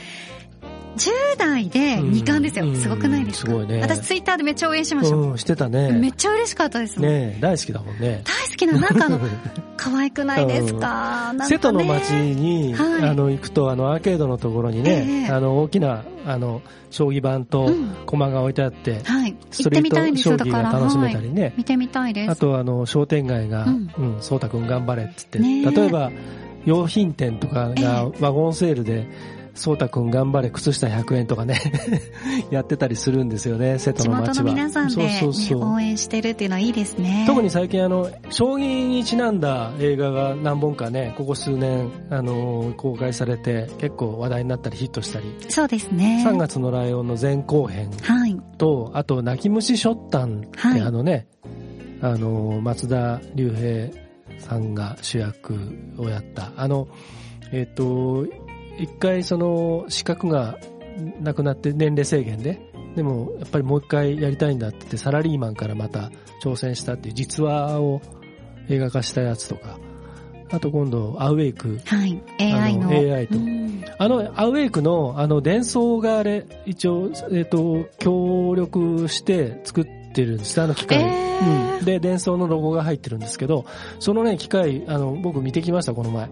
[SPEAKER 1] 10代で2冠ですよ。
[SPEAKER 2] うん
[SPEAKER 1] すごくないですか？
[SPEAKER 2] すごいね
[SPEAKER 1] 私ツイッターでめっちゃ応援しました。
[SPEAKER 2] うん、してた
[SPEAKER 1] め
[SPEAKER 2] ね。
[SPEAKER 1] っちゃ嬉しかったです。
[SPEAKER 2] ね大好きだもんね。
[SPEAKER 1] 大好きな、なんかあの、可愛くないですか,、なんかね
[SPEAKER 2] 瀬戸の町に、
[SPEAKER 1] はい
[SPEAKER 2] あの行くとあのアーケードのところにね、
[SPEAKER 1] ええ
[SPEAKER 2] あの大きなあの将棋盤と
[SPEAKER 1] うん
[SPEAKER 2] 駒が置いてあって、
[SPEAKER 1] はい。
[SPEAKER 2] ストリート将
[SPEAKER 1] たいんですよ。だ
[SPEAKER 2] 棋が楽しめ
[SPEAKER 1] はい。
[SPEAKER 2] たりね、
[SPEAKER 1] 見てみたいです。
[SPEAKER 2] あとあの商店街が、
[SPEAKER 1] う
[SPEAKER 2] うんうたくん頑張れって言って、
[SPEAKER 1] ねえ
[SPEAKER 2] 例えば用品店とかがワゴンセールで、そうたくん頑張れ靴下100円とかね、やってたりするんですよね、瀬戸
[SPEAKER 1] 地
[SPEAKER 2] の町は。
[SPEAKER 1] 元の皆さんで、ね、
[SPEAKER 2] そうそうそう
[SPEAKER 1] 応援してるっていうのはいいですね。
[SPEAKER 2] 特に最近あの、将棋にちなんだ映画が何本かね、ここ数年、あの、公開されて、結構話題になったりヒットしたり、
[SPEAKER 1] そうですね。
[SPEAKER 2] 3月のライオンの前後編
[SPEAKER 1] はい。
[SPEAKER 2] と、あと、泣き虫ショッタンって、
[SPEAKER 1] はい
[SPEAKER 2] あのね、あの、松田龍平さんが主役をやった、あの、えっ、と、一回その資格がなくなって年齢制限で、でもやっぱりもう一回やりたいんだって言ってサラリーマンからまた挑戦したっていう実話を映画化したやつとか、あと今度アウェイク、
[SPEAKER 1] はい。AI の。
[SPEAKER 2] あの AI と
[SPEAKER 1] うん
[SPEAKER 2] あの、アウェイクの、あの、伝送があれ、一応、えっ、と、協力して作ってるんですあの機械。
[SPEAKER 1] えー
[SPEAKER 2] うん。で、伝送のロゴが入ってるんですけど、そのね、機械、あの、僕見てきました、この前。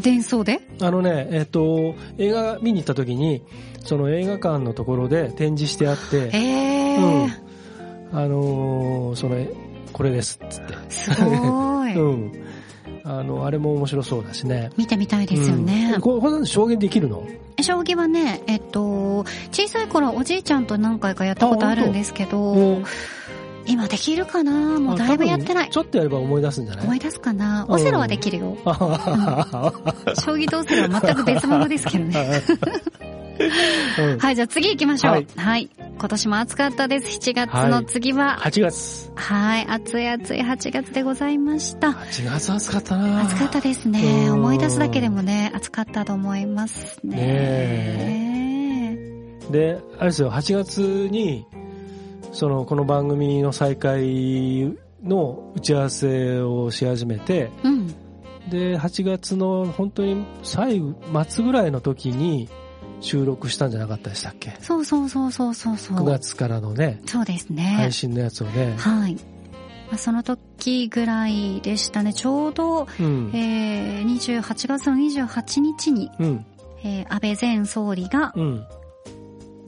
[SPEAKER 1] 伝送で？
[SPEAKER 2] あのね、えっ、と、映画見に行った時に、その映画館のところで展示してあって、
[SPEAKER 1] え
[SPEAKER 2] うん
[SPEAKER 1] ー。
[SPEAKER 2] あのーそれ、これです、っつって。
[SPEAKER 1] すごい。
[SPEAKER 2] うん。あの、あれも面白そうだしね。
[SPEAKER 1] 見てみたいですよね
[SPEAKER 2] うん。これ、これ証言できるの？
[SPEAKER 1] 将棋はね、えっと、小さい頃おじいちゃんと何回かやったことあるんですけど、
[SPEAKER 2] うん
[SPEAKER 1] 今できるかな？もうだいぶやってない。
[SPEAKER 2] ちょっとやれば思い出すんじゃない？
[SPEAKER 1] 思い出すかな？
[SPEAKER 2] うん
[SPEAKER 1] オセロはできるよ。将棋とオセロは全く別物ですけどね。
[SPEAKER 2] うん
[SPEAKER 1] はい、じゃあ次行きましょう。
[SPEAKER 2] は
[SPEAKER 1] はいい。今年も暑かったです。7月の次は、
[SPEAKER 2] 8月。
[SPEAKER 1] はい、暑い暑い8月でございました。
[SPEAKER 2] 8月暑かったな
[SPEAKER 1] 暑かったですね。
[SPEAKER 2] うん
[SPEAKER 1] 思い出すだけでもね、暑かったと思いますね。
[SPEAKER 2] ねで、あれですよ、8月に、その、この番組の再開の打ち合わせをし始めて、
[SPEAKER 1] うん。
[SPEAKER 2] で、8月の本当に最後、末ぐらいの時に収録したんじゃなかったでしたっけ？
[SPEAKER 1] そうそうそうそうそうそう。
[SPEAKER 2] ?9 月からのね、
[SPEAKER 1] そうですね。
[SPEAKER 2] 配信のやつをね。
[SPEAKER 1] はい。まあその時ぐらいでしたね。ちょうど、
[SPEAKER 2] うん。
[SPEAKER 1] えー、28月の28日に、
[SPEAKER 2] うん。
[SPEAKER 1] えー安倍前総理が
[SPEAKER 2] うん。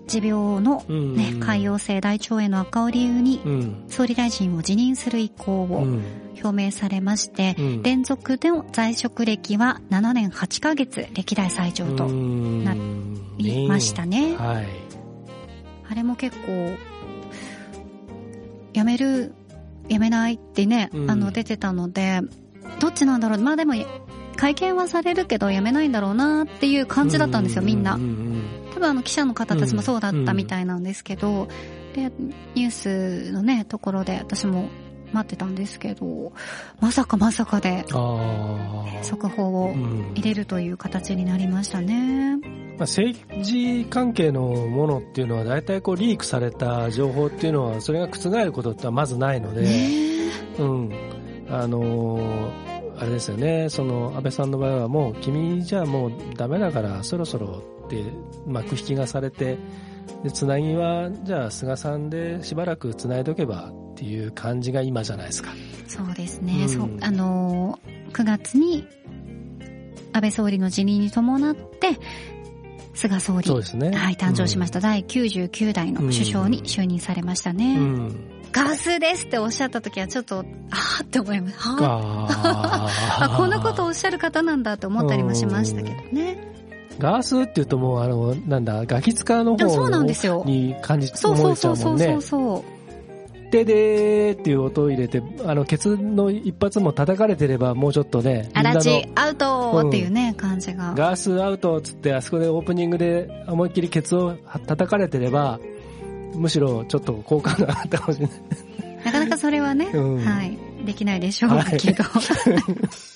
[SPEAKER 1] 持病の、
[SPEAKER 2] うん。
[SPEAKER 1] ね、潰瘍性大腸炎の悪化を理由に、
[SPEAKER 2] うん。
[SPEAKER 1] 総理大臣を辞任する意向を
[SPEAKER 2] うん。
[SPEAKER 1] 表明されまして、
[SPEAKER 2] うん
[SPEAKER 1] 連続での在職歴は7年8ヶ月歴代最長となりましたね。
[SPEAKER 2] はい。
[SPEAKER 1] あれも結構、辞める、辞めないってね、
[SPEAKER 2] うん
[SPEAKER 1] あの出てたので、どっちなんだろう。まあでも、会見はされるけど辞めないんだろうなっていう感じだったんですよ、みんな
[SPEAKER 2] う。ん
[SPEAKER 1] 多分あの記者の方たちもそうだったみたいなんですけど、で、ニュースのね、ところで私も待ってたんですけど、まさかまさかで。速報を
[SPEAKER 2] うん
[SPEAKER 1] 入れるという形になりましたね。
[SPEAKER 2] まあ、政治関係のものっていうのは大体こうリークされた情報っていうのはそれが覆ることってまずないので、
[SPEAKER 1] ね
[SPEAKER 2] うん。あのーあれですよね、その安倍さんの場合はもう君じゃもうダメだからそろそろって幕引きがされて、で、つなぎはじゃあ菅さんでしばらくつないどけばっていう感じが今じゃないですか。
[SPEAKER 1] そうですね。
[SPEAKER 2] うん
[SPEAKER 1] そう、あのー、9月に安倍総理の辞任に伴って、菅総理
[SPEAKER 2] ね。
[SPEAKER 1] はい、誕生しました。第99代の首相に就任されました
[SPEAKER 2] う
[SPEAKER 1] ね。
[SPEAKER 2] ん。
[SPEAKER 1] ガスですっておっしゃった時はちょっと、あーって思います。は
[SPEAKER 2] あ
[SPEAKER 1] ああ、こんなことをおっしゃる方なんだと思ったりもしましたけどね。
[SPEAKER 2] ガースって言うともうあの、なんだ、ガキ使の
[SPEAKER 1] いやそう
[SPEAKER 2] 方
[SPEAKER 1] なんですよ
[SPEAKER 2] に感じ、
[SPEAKER 1] そうそう
[SPEAKER 2] 思えちゃ
[SPEAKER 1] そううそ
[SPEAKER 2] もんね。
[SPEAKER 1] うそうそう。
[SPEAKER 2] ででーっていう音を入れて、あの、ケツの一発も叩かれてればもうちょっとね、
[SPEAKER 1] あらち、アウトっていうね、感じが。
[SPEAKER 2] ガースアウトっつって、あそこでオープニングで思いっきりケツを叩かれてれば、むしろちょっと好感があったかもしれない。
[SPEAKER 1] なかなかそれはね、
[SPEAKER 2] うん
[SPEAKER 1] はい、できないでしょう
[SPEAKER 2] はい
[SPEAKER 1] けど。
[SPEAKER 3] 一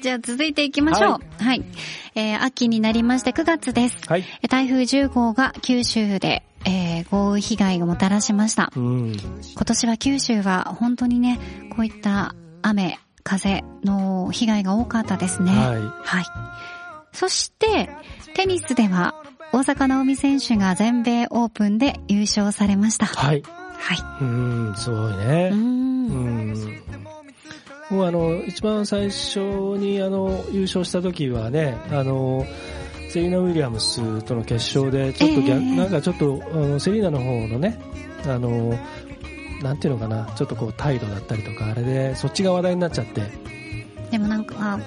[SPEAKER 3] じ
[SPEAKER 1] ゃあ続いていきましょう。は。
[SPEAKER 2] はい
[SPEAKER 1] えー、秋になりまして9月です。
[SPEAKER 2] はい。
[SPEAKER 1] えー台風10号が九州で、えー豪雨被害をもたらしました。
[SPEAKER 2] うん。
[SPEAKER 1] 今年は九州は本当にね、こういった雨、風の被害が多かったですね。
[SPEAKER 2] はい
[SPEAKER 1] はい。そして、テニスでは、大坂なおみ選手が全米オープンで優勝されました。
[SPEAKER 2] はい。
[SPEAKER 1] はい。
[SPEAKER 2] うん、すごいね
[SPEAKER 1] う。。
[SPEAKER 2] うんん。もうあの、一番最初にあの、優勝した時はね、あの、セリーナ・ウィリアムスとの決勝で、ちょっと逆、
[SPEAKER 1] ええ
[SPEAKER 2] なんかちょっと、あの、セリーナの方のね、あの、なんていうのかな、ちょっとこう態度だったりとか、あれで、そっちが話題になっちゃって。
[SPEAKER 1] でもなんか、あ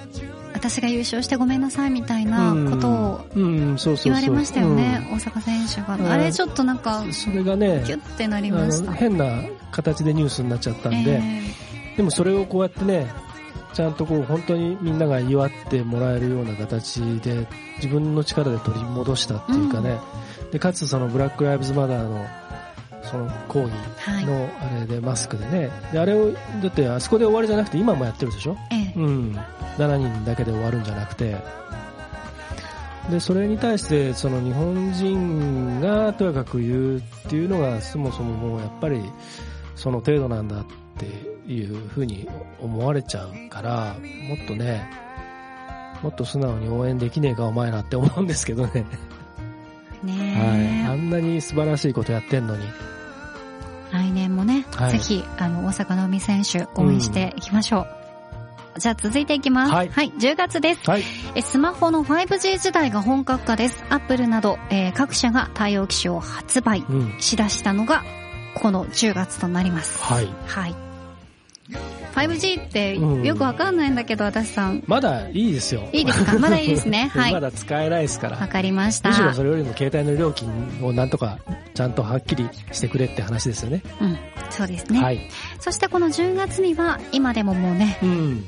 [SPEAKER 1] 私が優勝してごめんなさいみたいなことを。言われましたよね、大阪選手が。
[SPEAKER 2] うん
[SPEAKER 1] あれちょっとなんか
[SPEAKER 2] う、んそれがね、
[SPEAKER 1] ギュッてなり
[SPEAKER 2] あ
[SPEAKER 1] ました。
[SPEAKER 2] の変な形でニュースになっちゃったんで、
[SPEAKER 1] え
[SPEAKER 2] でもそれをこうやってね、ちゃんとこう本当にみんなが祝ってもらえるような形で自分の力で取り戻したっていうかね、でかつそのブラック・ライブズ・マダーのその抗議
[SPEAKER 1] はい。
[SPEAKER 2] のあれでマスクでね、であれを、だってあそこで終わりじゃなくて今もやってるでしょ？
[SPEAKER 1] ええ。
[SPEAKER 2] うん。7人だけで終わるんじゃなくて、で、それに対して、その日本人がとやかく言うっていうのが、そもそももうやっぱり、その程度なんだっていうふうに思われちゃうから、もっとね、もっと素直に応援できねえかお前らって思うんですけどね。
[SPEAKER 1] ねえ
[SPEAKER 2] はい。あんなに素晴らしいことやってんのに。
[SPEAKER 1] 来年もね、
[SPEAKER 2] はい
[SPEAKER 1] ぜひ、あの、大阪の海選手、応援していきましょう。じゃあ続いていきます。
[SPEAKER 2] はい
[SPEAKER 1] 10月です。
[SPEAKER 2] はい。
[SPEAKER 1] えスマホの 5G 時代が本格化です。アップルなど、えー各社が対応機種を発売
[SPEAKER 2] うん。
[SPEAKER 1] しだしたのが、この10月となります。
[SPEAKER 2] はい。
[SPEAKER 1] はい。5G って
[SPEAKER 2] うん
[SPEAKER 1] よくわかんないんだけど、私さん。
[SPEAKER 2] まだいいですよ。
[SPEAKER 1] いいですか？まだいいですね はい
[SPEAKER 2] まだ使えないですから
[SPEAKER 1] わ。かりました。
[SPEAKER 2] むしろそれよりも携帯の料金をなんとかちゃんとはっきりしてくれって話ですよね。
[SPEAKER 1] うん。そうですね。
[SPEAKER 2] はい。
[SPEAKER 1] そしてこの10月には、今でももうね、
[SPEAKER 2] うん。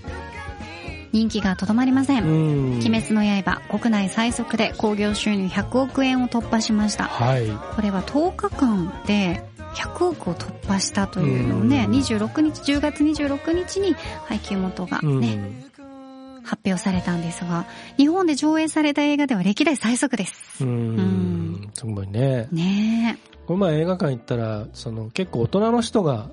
[SPEAKER 1] 人気がとどまりません。
[SPEAKER 2] うん。
[SPEAKER 1] 鬼滅の刃、国内最速で興行収入100億円を突破しました。
[SPEAKER 2] はい。
[SPEAKER 1] これは10日間で100億を突破したというのをね、
[SPEAKER 2] うん
[SPEAKER 1] 26日、10月26日に配給元が
[SPEAKER 2] うん。
[SPEAKER 1] ね、発表されたんですが、日本で上映された映画では歴代最速です。
[SPEAKER 2] う
[SPEAKER 1] うん
[SPEAKER 2] ん。すごいね。
[SPEAKER 1] ね
[SPEAKER 2] この前映画館行ったら、その結構大人の人が、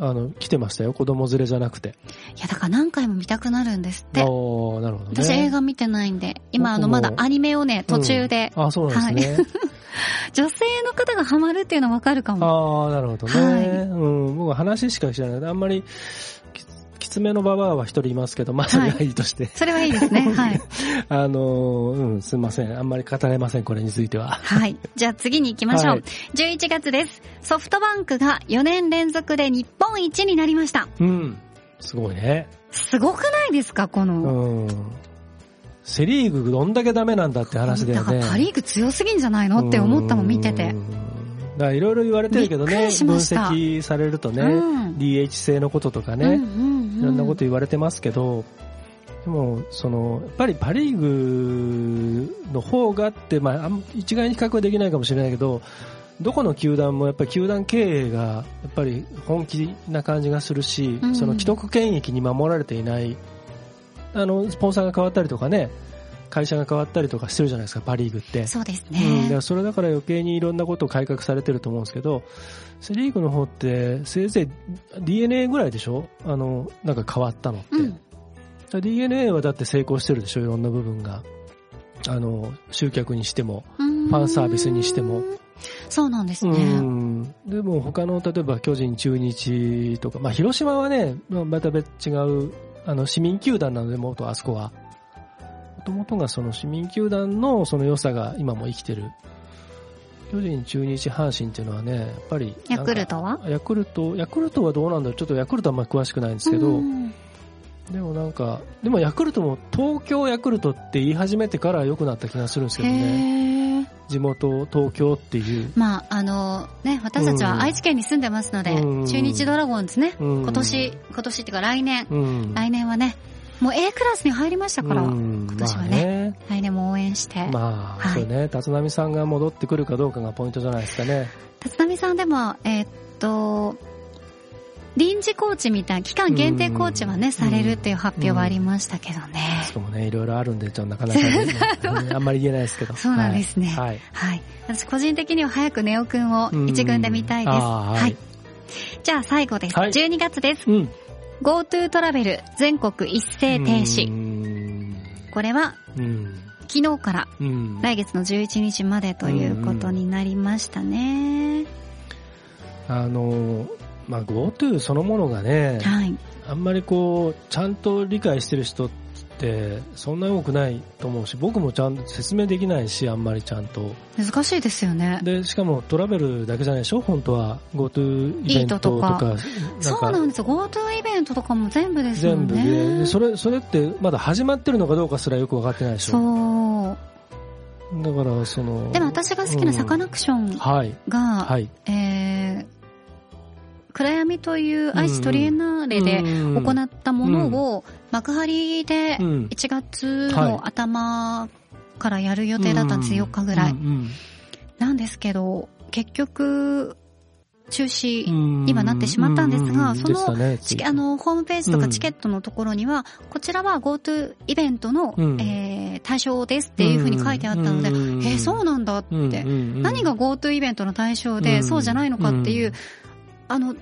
[SPEAKER 2] あの、来てましたよ。子供連れじゃなくて。
[SPEAKER 1] いや、だから何回も見たくなるんですって。
[SPEAKER 2] おーなるほどね。
[SPEAKER 1] 私映画見てないんで、今あの、まだアニメをね、途中で、
[SPEAKER 2] うんあ、そうなんですね。
[SPEAKER 1] 女性の方がハマるっていうのはわかるかも。
[SPEAKER 2] ああ、なるほどね。
[SPEAKER 1] はい
[SPEAKER 2] うん、僕は話しか知らない。あんまり、ききつめのババアは一人いますけど、まあ、それはいいとして。
[SPEAKER 1] それはいいですね。はい。
[SPEAKER 2] あのー、うん、すいません。あんまり語れません、これについては。
[SPEAKER 1] はい。じゃあ次に行きましょう。
[SPEAKER 2] はい
[SPEAKER 1] 11月です。ソフトバンクが4年連続で日本一になりました。
[SPEAKER 2] うん。すごいね。
[SPEAKER 1] すごくないですかこ
[SPEAKER 2] う
[SPEAKER 1] の。
[SPEAKER 2] ん。セリーグどんだけダメなんだって話だよね。
[SPEAKER 1] だからパリーグ強すぎんじゃないのって思ったもん見てて
[SPEAKER 2] う。ん。だからいろいろ言われてるけどね、分析されるとね、
[SPEAKER 1] うん
[SPEAKER 2] DH 制のこととかね、
[SPEAKER 1] うん
[SPEAKER 2] いろんなこと言われてますけど、でも、その、やっぱりパリーグの方がって、まあ、一概に比較はできないかもしれないけど、どこの球団もやっぱり球団経営がやっぱり本気な感じがするし、
[SPEAKER 1] うん。
[SPEAKER 2] その既得権益に守られていない、あの、スポンサーが変わったりとかね、会社が変わったりとかしてるじゃないですか、パリーグって。
[SPEAKER 1] そうです
[SPEAKER 2] うん、だか
[SPEAKER 1] ね。
[SPEAKER 2] らそれだから余計にいろんなことを改革されてると思うんですけど、セリーグの方って、せいぜい DNA ぐらいでしょ？あの、なんか変わったのって。
[SPEAKER 1] うん。
[SPEAKER 2] DNA はだって成功してるでしょ？いろんな部分が。あの、集客にしても。
[SPEAKER 1] フ
[SPEAKER 2] ファンサービスにしても。
[SPEAKER 1] そうなんです
[SPEAKER 2] う
[SPEAKER 1] ね。
[SPEAKER 2] ん。でも他の、例えば巨人、中日とか、まあ広島はね、また別違う、あの、市民球団なので、もっとあそこは。もともとがその市民球団のその良さが今も生きてる。巨人、中日、阪神っていうのはね、やっぱり。
[SPEAKER 1] ヤクルトは？
[SPEAKER 2] ヤクルト、ヤクルトはどうなんだろう？ちょっとヤクルトはあんまり詳しくないんですけど、
[SPEAKER 1] うん
[SPEAKER 2] でもなんか、でもヤクルトも東京ヤクルトって言い始めてから良くなった気がするんですけどね。地元東京っていう。
[SPEAKER 1] まあ、あの、ね、私たちは愛知県に住んでますので、
[SPEAKER 2] うん
[SPEAKER 1] 中日ドラゴンズね、
[SPEAKER 2] うん
[SPEAKER 1] 今年、今年っていうか来年、
[SPEAKER 2] うん。
[SPEAKER 1] 来年はね、もう A クラスに入りましたから、
[SPEAKER 2] うん
[SPEAKER 1] 今年は
[SPEAKER 2] まあ
[SPEAKER 1] ね来年も応援して。
[SPEAKER 2] まあ、
[SPEAKER 1] はい
[SPEAKER 2] そうね、立浪さんが戻ってくるかどうかがポイントじゃないですかね。
[SPEAKER 1] 立浪さんでも、えーっと、臨時コーチみたいな、期間限定コーチはね、
[SPEAKER 2] うん
[SPEAKER 1] されるっていう発表はありましたけどね。
[SPEAKER 2] しかもね、いろいろあるんで、ちょっとなかなかね、う んあんまり言えないですけど。
[SPEAKER 1] そうなんですね
[SPEAKER 2] はい。
[SPEAKER 1] はい。私個人的には早くネオくんを一軍で見たいです。
[SPEAKER 2] はい。
[SPEAKER 1] じゃあ最後です。
[SPEAKER 2] はい
[SPEAKER 1] 12月です。
[SPEAKER 2] うん。
[SPEAKER 1] GoTo トラベル全国一斉停
[SPEAKER 2] う
[SPEAKER 1] 止。
[SPEAKER 2] ん。
[SPEAKER 1] これは
[SPEAKER 2] うん。
[SPEAKER 1] 昨日から
[SPEAKER 2] うん。
[SPEAKER 1] 来月の11日までということになりましたね。
[SPEAKER 2] あの、まあ、GoTo そのものがね、
[SPEAKER 1] はい。
[SPEAKER 2] あんまりこう、ちゃんと理解してる人って、そんなに多くないと思うし、僕もちゃんと説明できないし、あんまりちゃんと。
[SPEAKER 1] 難しいですよね。
[SPEAKER 2] で、しかもトラベルだけじゃないでしょ？本当は。GoTo イベントとか。
[SPEAKER 1] そうなんですよ。GoTo イベントとかも全部ですも
[SPEAKER 2] 全部
[SPEAKER 1] んね。
[SPEAKER 2] で、でそれ、それってまだ始まってるのかどうかすらよくわかってないでしょ？
[SPEAKER 1] そう。
[SPEAKER 2] だから、その。
[SPEAKER 1] でも私が好きなサカナクション
[SPEAKER 2] はい。
[SPEAKER 1] が、
[SPEAKER 2] はい。
[SPEAKER 1] えー、暗闇という愛知トリエンナーレで
[SPEAKER 2] 行
[SPEAKER 1] 行ったものを幕張で
[SPEAKER 2] うん
[SPEAKER 1] 1月の頭からやる予定だったんですよ、4日ぐらい。なんですけど、結局、中止、今なってしまったんですがそのチケあ、の、ホームページとかチケットのところには、こちらは GoTo イベントの、
[SPEAKER 2] うん。
[SPEAKER 1] えー対象ですっていうふうに書いてあったので、
[SPEAKER 2] うん。
[SPEAKER 1] えーそうなんだって、何が GoTo イベントの対象で、
[SPEAKER 2] うん。
[SPEAKER 1] そうじゃないのかっていう、
[SPEAKER 2] うん
[SPEAKER 1] あの、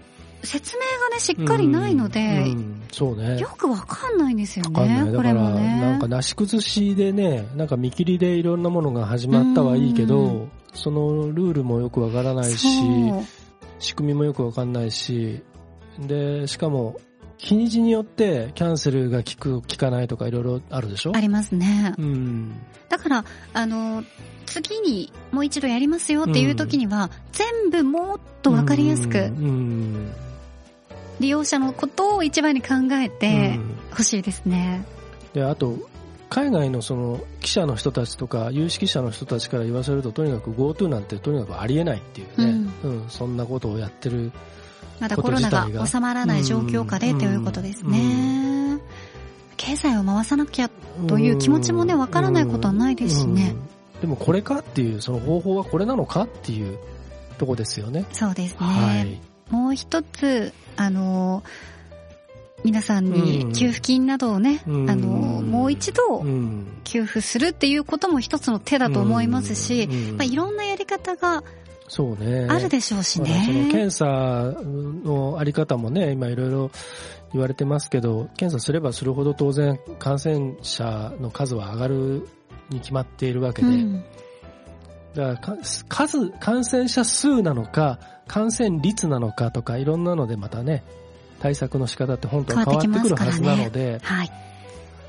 [SPEAKER 1] 説明がね、しっかりないので、
[SPEAKER 2] うんうんそうね。
[SPEAKER 1] よくわかんないんですよ。ね、
[SPEAKER 2] だから、
[SPEAKER 1] これもね。
[SPEAKER 2] なんかなし崩しでね、なんか見切りでいろんなものが始まったはいいけ
[SPEAKER 1] う
[SPEAKER 2] ど、そのルールもよくわからないし、仕組みもよくわかんないし、で、しかも、日にちによってキャンセルが効く、効かないとかいろいろあるでしょ？
[SPEAKER 1] ありますね。
[SPEAKER 2] うん。
[SPEAKER 1] だから、あの、次にもう一度やりますよっていう時には、全部もっとわかりやすく、
[SPEAKER 2] うん。
[SPEAKER 1] 利用者のことを一番に考え
[SPEAKER 2] う
[SPEAKER 1] て
[SPEAKER 2] ん
[SPEAKER 1] ほしいですね。
[SPEAKER 2] で、あと、海外のその記者の人たちとか有識者の人たちから言わせるととにかく GoTo なんてとにかくありえないっていうね、うんそんなことをやってる
[SPEAKER 1] まだコロナが収まらない状況下でということですね。経済を回さなきゃという気持ちもね、わからないことはないですしね。
[SPEAKER 2] うんでもこれかっていう、その方法はこれなのかっていうとこですよね。
[SPEAKER 1] そうですね。
[SPEAKER 2] はい。
[SPEAKER 1] もう一つ、あの、皆さんに給付金などをね、
[SPEAKER 2] うん
[SPEAKER 1] あの、もう一度
[SPEAKER 2] うん。
[SPEAKER 1] 給付するっていうことも一つの手だと思いますし、
[SPEAKER 2] うん
[SPEAKER 1] まあ、いろんなやり方が
[SPEAKER 2] そうね。
[SPEAKER 1] あるでしょうし
[SPEAKER 2] まだその
[SPEAKER 1] ね。
[SPEAKER 2] 検査のあり方もね、今いろいろ言われてますけど、検査すればするほど当然感染者の数は上がるに決まっているわけで、
[SPEAKER 1] うん
[SPEAKER 2] だからか数、感染者数なのか、感染率なのかとかいろんなのでまたね、対策の仕方って本当は変わってくるはずなので、
[SPEAKER 1] はい。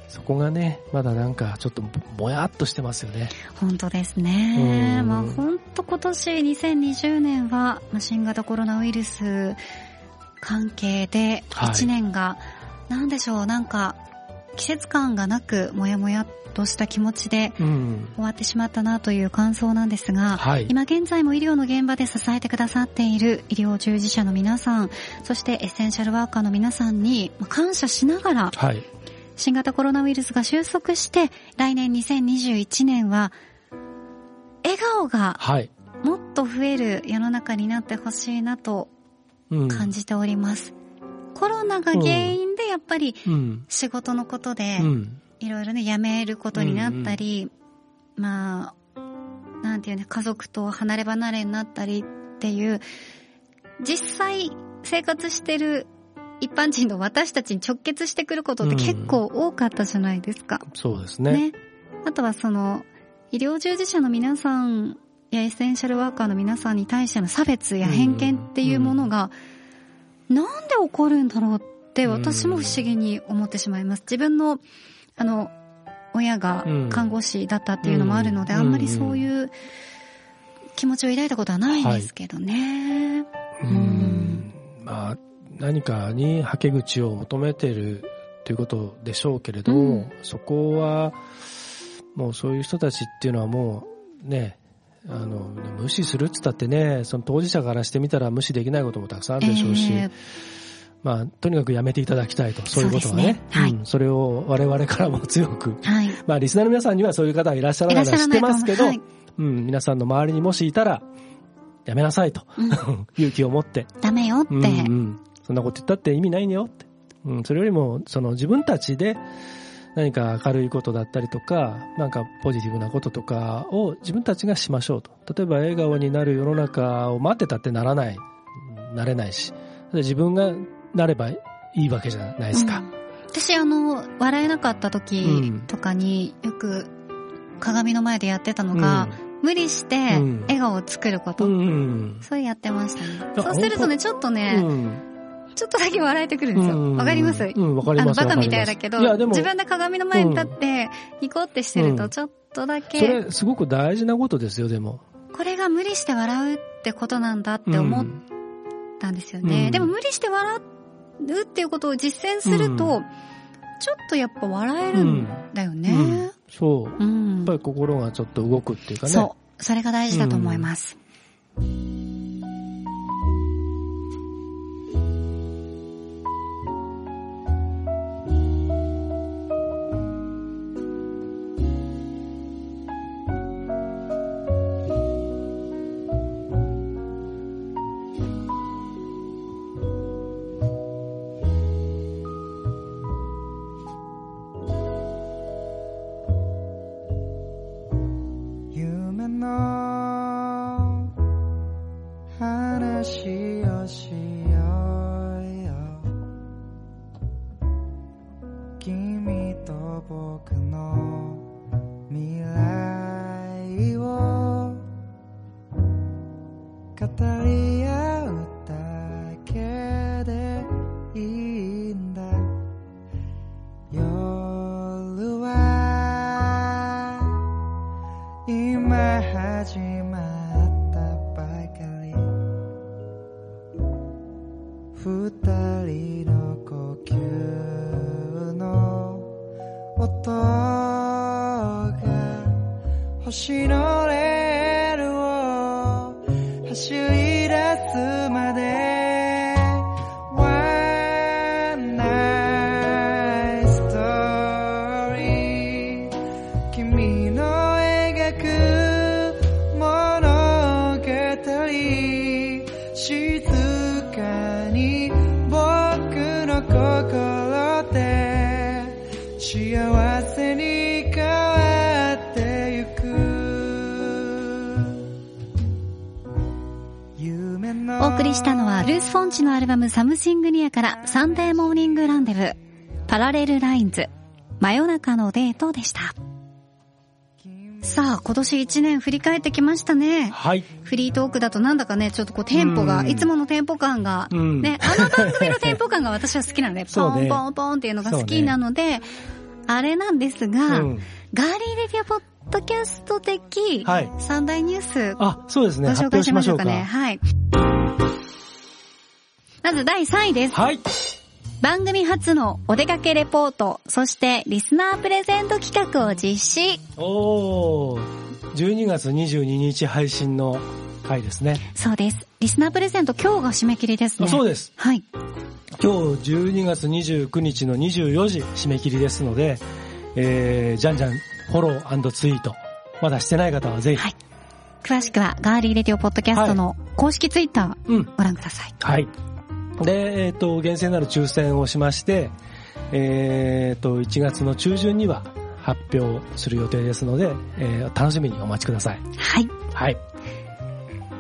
[SPEAKER 2] そこがね、まだなんかちょっとぼやっとしてますよね。
[SPEAKER 1] 本当ですね。
[SPEAKER 2] うん
[SPEAKER 1] まあ本当今年2020年はまあ新型コロナウイルス関係で
[SPEAKER 2] はい
[SPEAKER 1] 1年が、なんでしょう、なんか季節感がなくもやもやっとした気持ちで
[SPEAKER 2] うん。
[SPEAKER 1] 終わってしまったなという感想なんですが、
[SPEAKER 2] はい。
[SPEAKER 1] 今現在も医療の現場で支えてくださっている医療従事者の皆さん、そしてエッセンシャルワーカーの皆さんにまあ感謝しながら、
[SPEAKER 2] はい。
[SPEAKER 1] 新型コロナウイルスが収束して、来年2021年は、笑顔が
[SPEAKER 2] はい。
[SPEAKER 1] もっと増える世の中になってほしいなと
[SPEAKER 2] うん。
[SPEAKER 1] 感じております。コロナが原因でやっぱり
[SPEAKER 2] うん。
[SPEAKER 1] 仕事のことで
[SPEAKER 2] う、ん。
[SPEAKER 1] いろいろね、辞めることになったり、まあ、なんていうね、家族と離れ離れになったりっていう、実際生活してる一般人の私たちに直結してくることって結構多かったじゃないですか。
[SPEAKER 2] そうですね。
[SPEAKER 1] ね。あとはその、医療従事者の皆さんやエッセンシャルワーカーの皆さんに対しての差別や偏見っていうものが、なんで起こるんだろうって私も不思議に思ってしまいます。自分の、あの、親が看護師だったっていうのもあるので、
[SPEAKER 2] うん
[SPEAKER 1] あんまりそういう気持ちを抱いたことはないんですけどね。
[SPEAKER 2] うん。まあ、何かにはけ口を求めてるということでしょうけれど、
[SPEAKER 1] うん
[SPEAKER 2] そこは、もうそういう人たちっていうのはもうね、あの、無視するっつったってね、その当事者からしてみたら無視できないこともたくさんあるでしょうし、
[SPEAKER 1] えー
[SPEAKER 2] まあ、とにかくやめていただきたいと、そういうことはね。
[SPEAKER 1] ねはい
[SPEAKER 2] うんそれを我々からも強く。
[SPEAKER 1] はい。
[SPEAKER 2] まあ、リスナーの皆さんにはそういう方はいらっしゃら
[SPEAKER 1] い
[SPEAKER 2] ないのは知ってますけど、
[SPEAKER 1] はい
[SPEAKER 2] うん、皆さんの周りにもしいたら、やめなさいと。
[SPEAKER 1] うん
[SPEAKER 2] 勇気を持って。
[SPEAKER 1] ダメよって。
[SPEAKER 2] うんうん、そんなこと言ったって意味ないよって。うん、それよりも、その自分たちで何か明るいことだったりとか、なんかポジティブなこととかを自分たちがしましょうと。例えば笑顔になる世の中を待ってたってならない、なれないし、自分がなればいいわけじゃないですか。
[SPEAKER 1] うん私あの、笑えなかった時とかによく鏡の前でやってたのが、無理して
[SPEAKER 2] うん
[SPEAKER 1] 笑顔を作ること。
[SPEAKER 2] うん、うん。
[SPEAKER 1] そうやってましたね。
[SPEAKER 2] あ
[SPEAKER 1] そうするとね、ちょっと
[SPEAKER 2] う
[SPEAKER 1] ね、
[SPEAKER 2] ん
[SPEAKER 1] ちょっとだけ笑えてくるんですよ。
[SPEAKER 2] うん
[SPEAKER 1] わかります？
[SPEAKER 2] うん、わかり
[SPEAKER 1] あの、
[SPEAKER 2] ます。
[SPEAKER 1] バカみたいだけど、自分で鏡の前に立って、ニコってしてると、
[SPEAKER 2] うん
[SPEAKER 1] ちょっとだ
[SPEAKER 2] そ
[SPEAKER 1] け、
[SPEAKER 2] れすごく大事なことですよ、でも。
[SPEAKER 1] これが無理して笑うってことなんだって思ったんですよね。
[SPEAKER 2] うん
[SPEAKER 1] でも無理して笑うっていうことを実践すると、
[SPEAKER 2] うん
[SPEAKER 1] ちょっとやっぱ笑えるんだよね。
[SPEAKER 2] うんそう。
[SPEAKER 1] うん
[SPEAKER 2] やっぱり心がちょっと動くっていうかね。
[SPEAKER 1] そう。それが大事だと思います。
[SPEAKER 3] り合うだけでいいんだ。夜は今始まったばかり。二人の呼吸の音が星のル
[SPEAKER 1] ース・フォンチのアルバム Something Near から Sunday Morning Rendezvous、Parallel Lines、真夜中のデートでした。さあ、今年1年振り返ってきましたね。
[SPEAKER 2] はい。
[SPEAKER 1] フリートークだとなんだかね、ちょっとこうテンポが、
[SPEAKER 2] うん
[SPEAKER 1] いつものテンポ感が、
[SPEAKER 2] うん
[SPEAKER 1] ね、あの番組のテンポ感が私は好きなので、
[SPEAKER 2] ね
[SPEAKER 1] ポンポンポンっていうのが好きなので、あれなんですが、
[SPEAKER 2] うん
[SPEAKER 1] Girly Radio Podcast 的、
[SPEAKER 2] はい
[SPEAKER 1] 三大ニュース、ご
[SPEAKER 2] あ、そうですね。発
[SPEAKER 1] 紹介し。
[SPEAKER 2] ましょうか
[SPEAKER 1] ね。はい。まず第3位です。
[SPEAKER 2] はい。
[SPEAKER 1] 番組初のお出かけレポート、そしてリスナープレゼント企画を実施。
[SPEAKER 2] おー、12月22日配信の回ですね。
[SPEAKER 1] そうです。リスナープレゼント今日が締め切りですね。で
[SPEAKER 2] そうです。
[SPEAKER 1] はい。
[SPEAKER 2] 今日12月29日の24時締め切りですので、えー、じゃんじゃんフォローツイート。まだしてない方はぜひ。
[SPEAKER 1] はい詳しくはガーリーレディオポッドキャストの公式ツイッター
[SPEAKER 2] うん。
[SPEAKER 1] ご覧ください。
[SPEAKER 2] はい。で、えっ、と、厳正なる抽選をしまして、えっ、と、1月の中旬には発表する予定ですので、えー楽しみにお待ちください。
[SPEAKER 1] はい。
[SPEAKER 2] はい。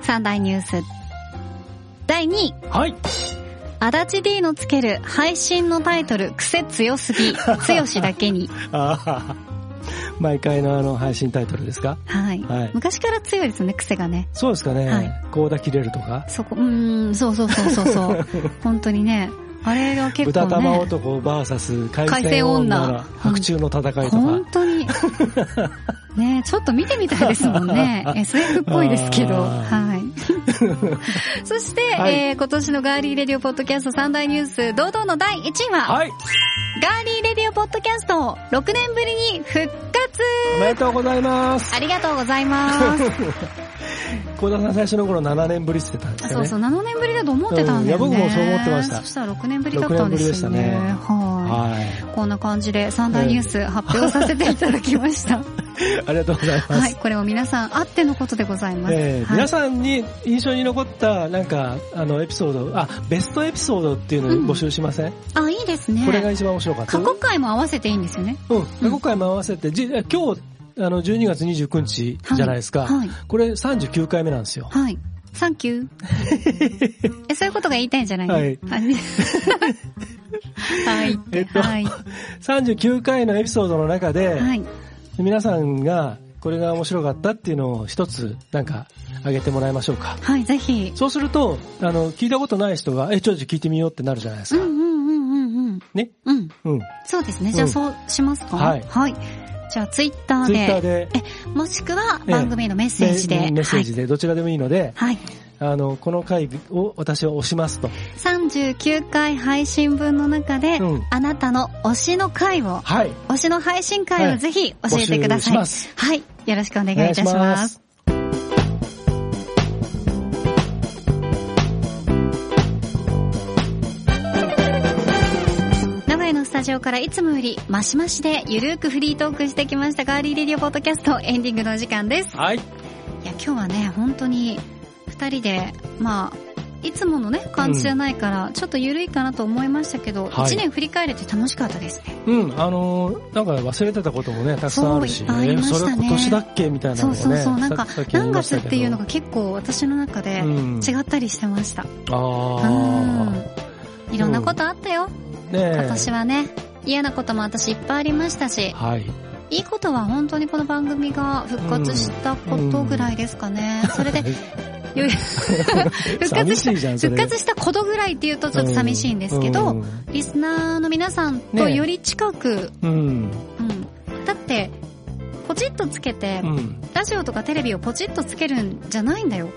[SPEAKER 1] 三大ニュース。第2位。
[SPEAKER 2] はい。
[SPEAKER 1] 足立 D のつける配信のタイトル、癖強すぎ、強しだけに。
[SPEAKER 2] ああ、毎回のあの配信タイトルですか？
[SPEAKER 1] はい。
[SPEAKER 2] はい
[SPEAKER 1] 昔から強いですね、癖がね。
[SPEAKER 2] そうですかね。
[SPEAKER 1] はい
[SPEAKER 2] コーダ切れるとか？
[SPEAKER 1] そこ、うーん、そうそうそうそうそう。本当にね。あれが結構
[SPEAKER 2] 豚玉
[SPEAKER 1] ね。
[SPEAKER 2] 男 VS 海
[SPEAKER 1] 海鮮
[SPEAKER 2] 鮮
[SPEAKER 1] 女
[SPEAKER 2] 白昼の戦いとか。
[SPEAKER 1] 本当に。ねちょっと見てみたいですもんね。SF っぽいですけど。
[SPEAKER 2] あ
[SPEAKER 1] はい。そして、
[SPEAKER 2] はい
[SPEAKER 1] えー今年のガーリーレディオポッドキャスト三大ニュース、堂々の第1位は、
[SPEAKER 2] はい。
[SPEAKER 1] ガーリーレディオポッドキャスト6年ぶりに復活
[SPEAKER 2] おめでとうございます。
[SPEAKER 1] ありがとうございます。
[SPEAKER 2] 小田さん最初の頃7年ぶりって言ってたんですよね。
[SPEAKER 1] そうそう、7年ぶりだと思ってたんだよね。
[SPEAKER 2] うんいや僕もそう思ってました
[SPEAKER 1] そしたら6年ぶりだったんですよね。
[SPEAKER 2] 六年ぶりでしたね
[SPEAKER 1] はい。
[SPEAKER 2] は
[SPEAKER 1] こんな感じで三大ニュース発表させていただきました。
[SPEAKER 2] い。ありがとうございます。
[SPEAKER 1] はい。これも皆さんあってのことでございます。はい
[SPEAKER 2] えー皆さんに印象に残った、なんか、あの、エピソード、あ、ベストエピソードっていうのを募集しません、
[SPEAKER 1] あ、いいですね。
[SPEAKER 2] これが一番面白かった。
[SPEAKER 1] 過去回も合わせていいんですよね。
[SPEAKER 2] うん。過去回も合わせて、じ今日、あの、12月29日じゃないですか。
[SPEAKER 1] はい。
[SPEAKER 2] これ39回目なんですよ。
[SPEAKER 1] はい。サンキュー。え、そういうことが言いたいんじゃない
[SPEAKER 2] はい
[SPEAKER 1] はい。はい。
[SPEAKER 2] えっと
[SPEAKER 1] はい。
[SPEAKER 2] 39回のエピソードの中で、
[SPEAKER 1] はい。
[SPEAKER 2] 皆さんが、これが面白かったっていうのを一つ、なんか、あげてもらいましょうか。
[SPEAKER 1] はい、ぜひ。
[SPEAKER 2] そうすると、あの、聞いたことない人が、え、ちょいちょい聞いてみようってなるじゃないですか。
[SPEAKER 1] うんうんうんうんうん。
[SPEAKER 2] ね？
[SPEAKER 1] うん。
[SPEAKER 2] うん。
[SPEAKER 1] そうですね。じゃあ
[SPEAKER 2] うん
[SPEAKER 1] そうしますか？
[SPEAKER 2] はい
[SPEAKER 1] はい。じゃあツイッター
[SPEAKER 2] ツイッター
[SPEAKER 1] で、
[SPEAKER 2] で、
[SPEAKER 1] もしくは
[SPEAKER 2] ええ
[SPEAKER 1] 番組へのメッセージで、
[SPEAKER 2] メメッセージで、どちらでもいいので、
[SPEAKER 1] はい。
[SPEAKER 2] あの、この回を私は押しますと。
[SPEAKER 1] 39回配信分の中で、
[SPEAKER 2] うん
[SPEAKER 1] あなたの推しの回を、
[SPEAKER 2] はい。
[SPEAKER 1] 推しの配信回をぜひ教えてください。
[SPEAKER 2] 募集します
[SPEAKER 1] はい。よろしくお願いいたします。名古屋のスタジオからいつもよりマシマシでゆるーくフリートークしてきましたガーリーレディオポッドキャストエンディングのお時間です。
[SPEAKER 2] はい。
[SPEAKER 1] いや、今日はね、本当に二人で、まあ、いつものね、感じじゃないから、ちょっと緩いかなと思いましたけど、一、
[SPEAKER 2] はい。
[SPEAKER 1] 年振り返れて楽しかったですね。
[SPEAKER 2] うん、あのーなんか忘れてたこともね、たくさんあるし、
[SPEAKER 1] そういっぱいありましたね。
[SPEAKER 2] えそれ今年だっけみたいなのもね。
[SPEAKER 1] そうそうそう、なんか何月っていうのが結構私の中で
[SPEAKER 2] うん。
[SPEAKER 1] 違ったりしてました。
[SPEAKER 2] あ
[SPEAKER 1] うん。いろんなことあったよ。
[SPEAKER 2] あ、ねえ。
[SPEAKER 1] 今年はね、嫌なことも私いっぱいありましたし、
[SPEAKER 2] はい。
[SPEAKER 1] いいことは本当にこの番組が復活したことぐらいですかね。それで、復活 した。復活したことぐらいっていうとちょっと寂しいんですけど、
[SPEAKER 2] うん
[SPEAKER 1] リスナーの皆さんとより近く、
[SPEAKER 2] うん。
[SPEAKER 1] うん。だって、ポチッとつけて、
[SPEAKER 2] うん。
[SPEAKER 1] ラジオとかテレビをポチッとつけるんじゃないんだよ。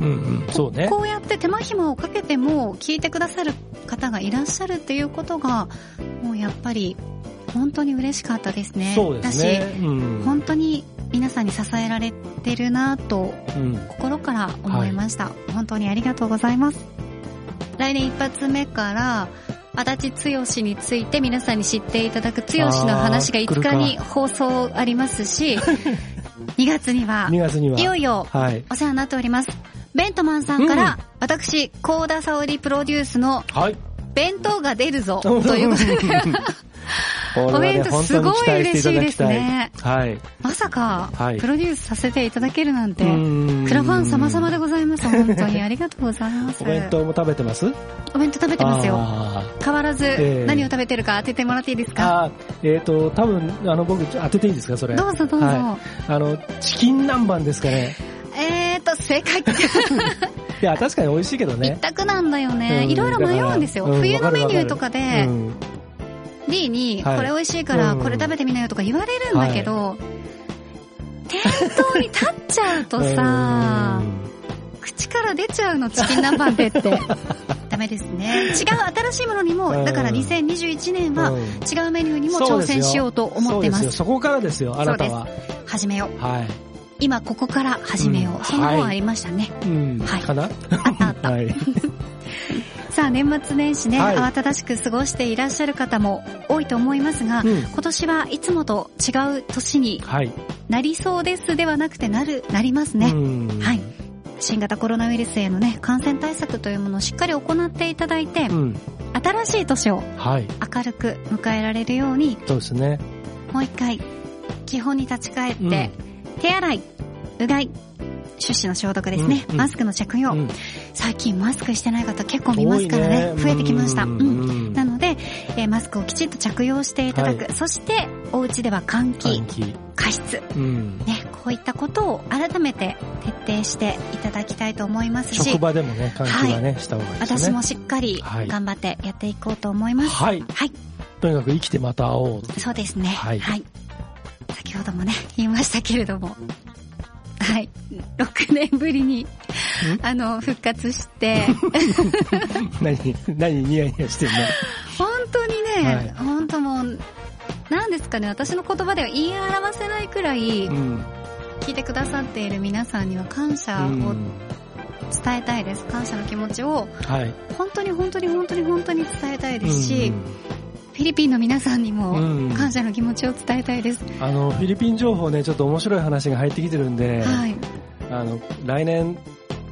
[SPEAKER 2] うん。うん。そうね。
[SPEAKER 1] こうやって手間暇をかけても聞いてくださる方がいらっしゃるっていうことが、もうやっぱり本当に嬉しかったですね。
[SPEAKER 2] そうですね。うん
[SPEAKER 1] だし、本当に皆さんに支えられてるなと
[SPEAKER 2] うん。
[SPEAKER 1] 心から思いました、本当にありがとうございます。来年一発目から、足立剛について皆さんに知っていただく剛の話が
[SPEAKER 2] あー
[SPEAKER 1] 5日に放送ありますし、2 月には
[SPEAKER 2] 2、月には。
[SPEAKER 1] いよいよ
[SPEAKER 2] はい。
[SPEAKER 1] お世話になっております。ベントマンさんから、
[SPEAKER 2] うん
[SPEAKER 1] 私、高田沙織プロデュースの
[SPEAKER 2] はい。
[SPEAKER 1] 弁当が出るぞ、ということで、お弁当すごい嬉しいですね。
[SPEAKER 2] はい。
[SPEAKER 1] まさか、
[SPEAKER 2] はい
[SPEAKER 1] プロデュースさせていただけるなんて、
[SPEAKER 2] うん
[SPEAKER 1] クラファン様々でございます。本当にありがとうございます。
[SPEAKER 2] お弁当も食べてます？
[SPEAKER 1] お弁当食べてますよ。
[SPEAKER 2] あ
[SPEAKER 1] 変わらず、
[SPEAKER 2] ええ
[SPEAKER 1] 何を食べてるか当ててもらっていいです
[SPEAKER 2] ー
[SPEAKER 1] か
[SPEAKER 2] えっ、と、多分、あの、僕、当てていいですか、それ。
[SPEAKER 1] どうぞどうぞ。
[SPEAKER 2] はいあの、チキン南蛮ですかね。
[SPEAKER 1] えーと、正解。
[SPEAKER 2] いや、確かに美味しいけど
[SPEAKER 1] 一
[SPEAKER 2] ね。
[SPEAKER 1] 択なんだよね。
[SPEAKER 2] うん
[SPEAKER 1] いろいろ迷うんですよ。冬のメニューとか
[SPEAKER 2] わ
[SPEAKER 1] で、D に、
[SPEAKER 2] はい
[SPEAKER 1] これ美味しいから
[SPEAKER 2] うん
[SPEAKER 1] これ食べてみなよとか言われるんだけど、店頭に立っちゃうとさ、口から出ちゃうのチキン南蛮でって。ダメですね。違う新しいものにも、
[SPEAKER 2] うん
[SPEAKER 1] だから2021年は
[SPEAKER 2] うん
[SPEAKER 1] 違うメニューにも挑戦しようと思ってま。
[SPEAKER 2] すよ。そこからですよ、あなたは。
[SPEAKER 1] 始めよう。
[SPEAKER 2] はい。
[SPEAKER 1] 今ここから始めよう。
[SPEAKER 2] うん
[SPEAKER 1] そんな本
[SPEAKER 2] はい
[SPEAKER 1] ありましたね。
[SPEAKER 2] うん。
[SPEAKER 1] はい
[SPEAKER 2] かな？
[SPEAKER 1] あったあった。
[SPEAKER 2] はい。
[SPEAKER 1] さあ年末年始ね、
[SPEAKER 2] はい
[SPEAKER 1] 慌ただしく過ごしていらっしゃる方も多いと思いますが、
[SPEAKER 2] うん
[SPEAKER 1] 今年はいつもと違う年に
[SPEAKER 2] はい。
[SPEAKER 1] なりそうですではなくてなる、なりますね。
[SPEAKER 2] うん
[SPEAKER 1] はい。新型コロナウイルスへのね、感染対策というものをしっかり行っていただいて、
[SPEAKER 2] うん。
[SPEAKER 1] 新しい年を
[SPEAKER 2] はい。
[SPEAKER 1] 明るく迎えられるように、
[SPEAKER 2] そうですね。
[SPEAKER 1] もう一回、基本に立ち返って、手洗い、うがい、手指の消毒ですね、
[SPEAKER 2] うんうん
[SPEAKER 1] マスクの着用、
[SPEAKER 2] うん
[SPEAKER 1] 最近マスクしてない方結構見ますからね、
[SPEAKER 2] 多い
[SPEAKER 1] 増えてきました。
[SPEAKER 2] う
[SPEAKER 1] うん
[SPEAKER 2] ん。
[SPEAKER 1] なので、えーマスクをきちっと着用していただく。
[SPEAKER 2] は
[SPEAKER 1] そして、お家では
[SPEAKER 2] 換気。
[SPEAKER 1] 加湿。
[SPEAKER 2] うん。
[SPEAKER 1] ね、こういったことを改めて徹底していただきたいと思いますし
[SPEAKER 2] 職、場でもね、換気はね、した方がいいですね。
[SPEAKER 1] 私もしっかり
[SPEAKER 2] はい
[SPEAKER 1] 頑張ってやっていこうと思います。
[SPEAKER 2] はい。
[SPEAKER 1] はい。
[SPEAKER 2] とにかく生きてまた会おう。
[SPEAKER 1] そうですね。
[SPEAKER 2] はい
[SPEAKER 1] 先ほどもね、言いましたけれども。はい。6年ぶりに、あの、復活して、
[SPEAKER 2] 何、何ニヤニヤしてんの？
[SPEAKER 1] 本当にね、
[SPEAKER 2] はい
[SPEAKER 1] 本当もう、なんですかね、私の言葉では言い表せないくらい、
[SPEAKER 2] うん。
[SPEAKER 1] 聞いてくださっている皆さんには感謝を
[SPEAKER 2] うん
[SPEAKER 1] 伝えたいです。感謝の気持ちを、
[SPEAKER 2] はい。
[SPEAKER 1] 本当に本当に本当に本当に伝えたいですし、フィリピンの皆さんにも
[SPEAKER 2] うん
[SPEAKER 1] 感謝の気持ちを伝えたいです。
[SPEAKER 2] うんあの、フィリピン情報ね、ちょっと面白い話が入ってきてるんで、
[SPEAKER 1] はい。
[SPEAKER 2] あの、来年、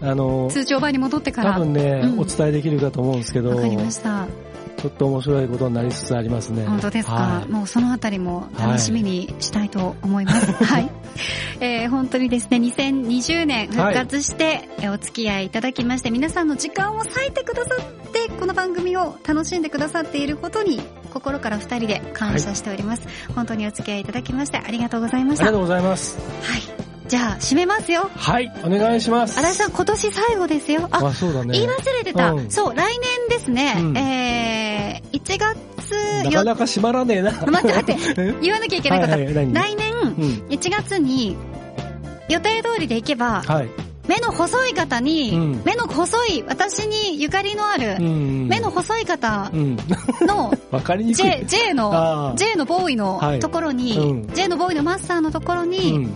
[SPEAKER 2] あの、
[SPEAKER 1] 通常版に戻ってから。
[SPEAKER 2] 多分ね、
[SPEAKER 1] うん
[SPEAKER 2] お伝えできるかと思うんですけど、
[SPEAKER 1] わかりました。
[SPEAKER 2] ちょっと面白いことになりつつありますね。
[SPEAKER 1] 本当ですか、
[SPEAKER 2] はい
[SPEAKER 1] もうそのあたりも楽しみにしたいと思います。はい。えー本当にですね、2020年復活して、えーお付き合いいただきまして、皆さんの時間を割いてくださって、この番組を楽しんでくださっていることに、心から二人で感謝しております。本当にお付き合いいただきまして、ありがとうございました。は
[SPEAKER 2] ありがとうございます。
[SPEAKER 1] い。じゃあ、締めますよ。
[SPEAKER 2] はい、お願いします。
[SPEAKER 1] 新井さん、今年最後ですよ。あ、
[SPEAKER 2] あ、そうだね。
[SPEAKER 1] 言い忘れてた。
[SPEAKER 2] うん
[SPEAKER 1] そう、来年ですね、
[SPEAKER 2] うん
[SPEAKER 1] えー、1月
[SPEAKER 2] なかなか閉まらねえな。
[SPEAKER 1] 待って待って
[SPEAKER 2] え？
[SPEAKER 1] 言わなきゃいけないこと。
[SPEAKER 2] はいはい何？
[SPEAKER 1] 来年、
[SPEAKER 2] うん。
[SPEAKER 1] 1月に、予定通りで行けば、
[SPEAKER 2] はい。
[SPEAKER 1] 目の細い方に、
[SPEAKER 2] うん
[SPEAKER 1] 目の細い、私にゆかりのある、
[SPEAKER 2] うん。
[SPEAKER 1] 目の細い方
[SPEAKER 2] うん。
[SPEAKER 1] の、
[SPEAKER 2] わかりにくい。
[SPEAKER 1] J、J
[SPEAKER 2] あ
[SPEAKER 1] の、
[SPEAKER 2] ー
[SPEAKER 1] J のボーイの
[SPEAKER 2] はい
[SPEAKER 1] ところに、
[SPEAKER 2] うん
[SPEAKER 1] J のボーイのマスターのところ
[SPEAKER 2] う
[SPEAKER 1] に、
[SPEAKER 2] ん。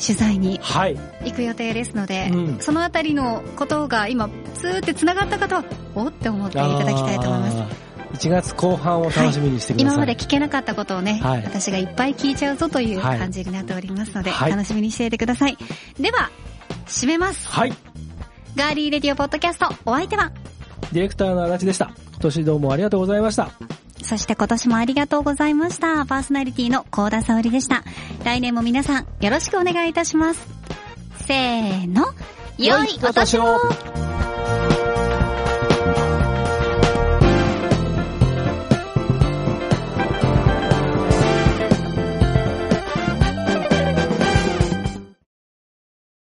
[SPEAKER 1] 取材に
[SPEAKER 2] はい。
[SPEAKER 1] 行く予定ですので、
[SPEAKER 2] うん
[SPEAKER 1] そのあたりのことが今、ツーって繋がった方は、おって思っていただきたいと思います。
[SPEAKER 2] あー1月後半を楽しみにしてください。
[SPEAKER 1] 今まで聞けなかったことをね、
[SPEAKER 2] はい
[SPEAKER 1] 私がいっぱい聞いちゃうぞという
[SPEAKER 2] はい
[SPEAKER 1] 感じになっておりますので、
[SPEAKER 2] はい
[SPEAKER 1] 楽しみにしていてください。では、締めます。
[SPEAKER 2] はい。
[SPEAKER 1] ガーリーレディオポッドキャスト、お相手は、
[SPEAKER 2] ディレクターの足立でした。今年どうもありがとうございました。
[SPEAKER 1] そして今年もありがとうございました。パーソナリティの高田沙織でした。来年も皆さん、よろしくお願いいたします。せーの、良いお年を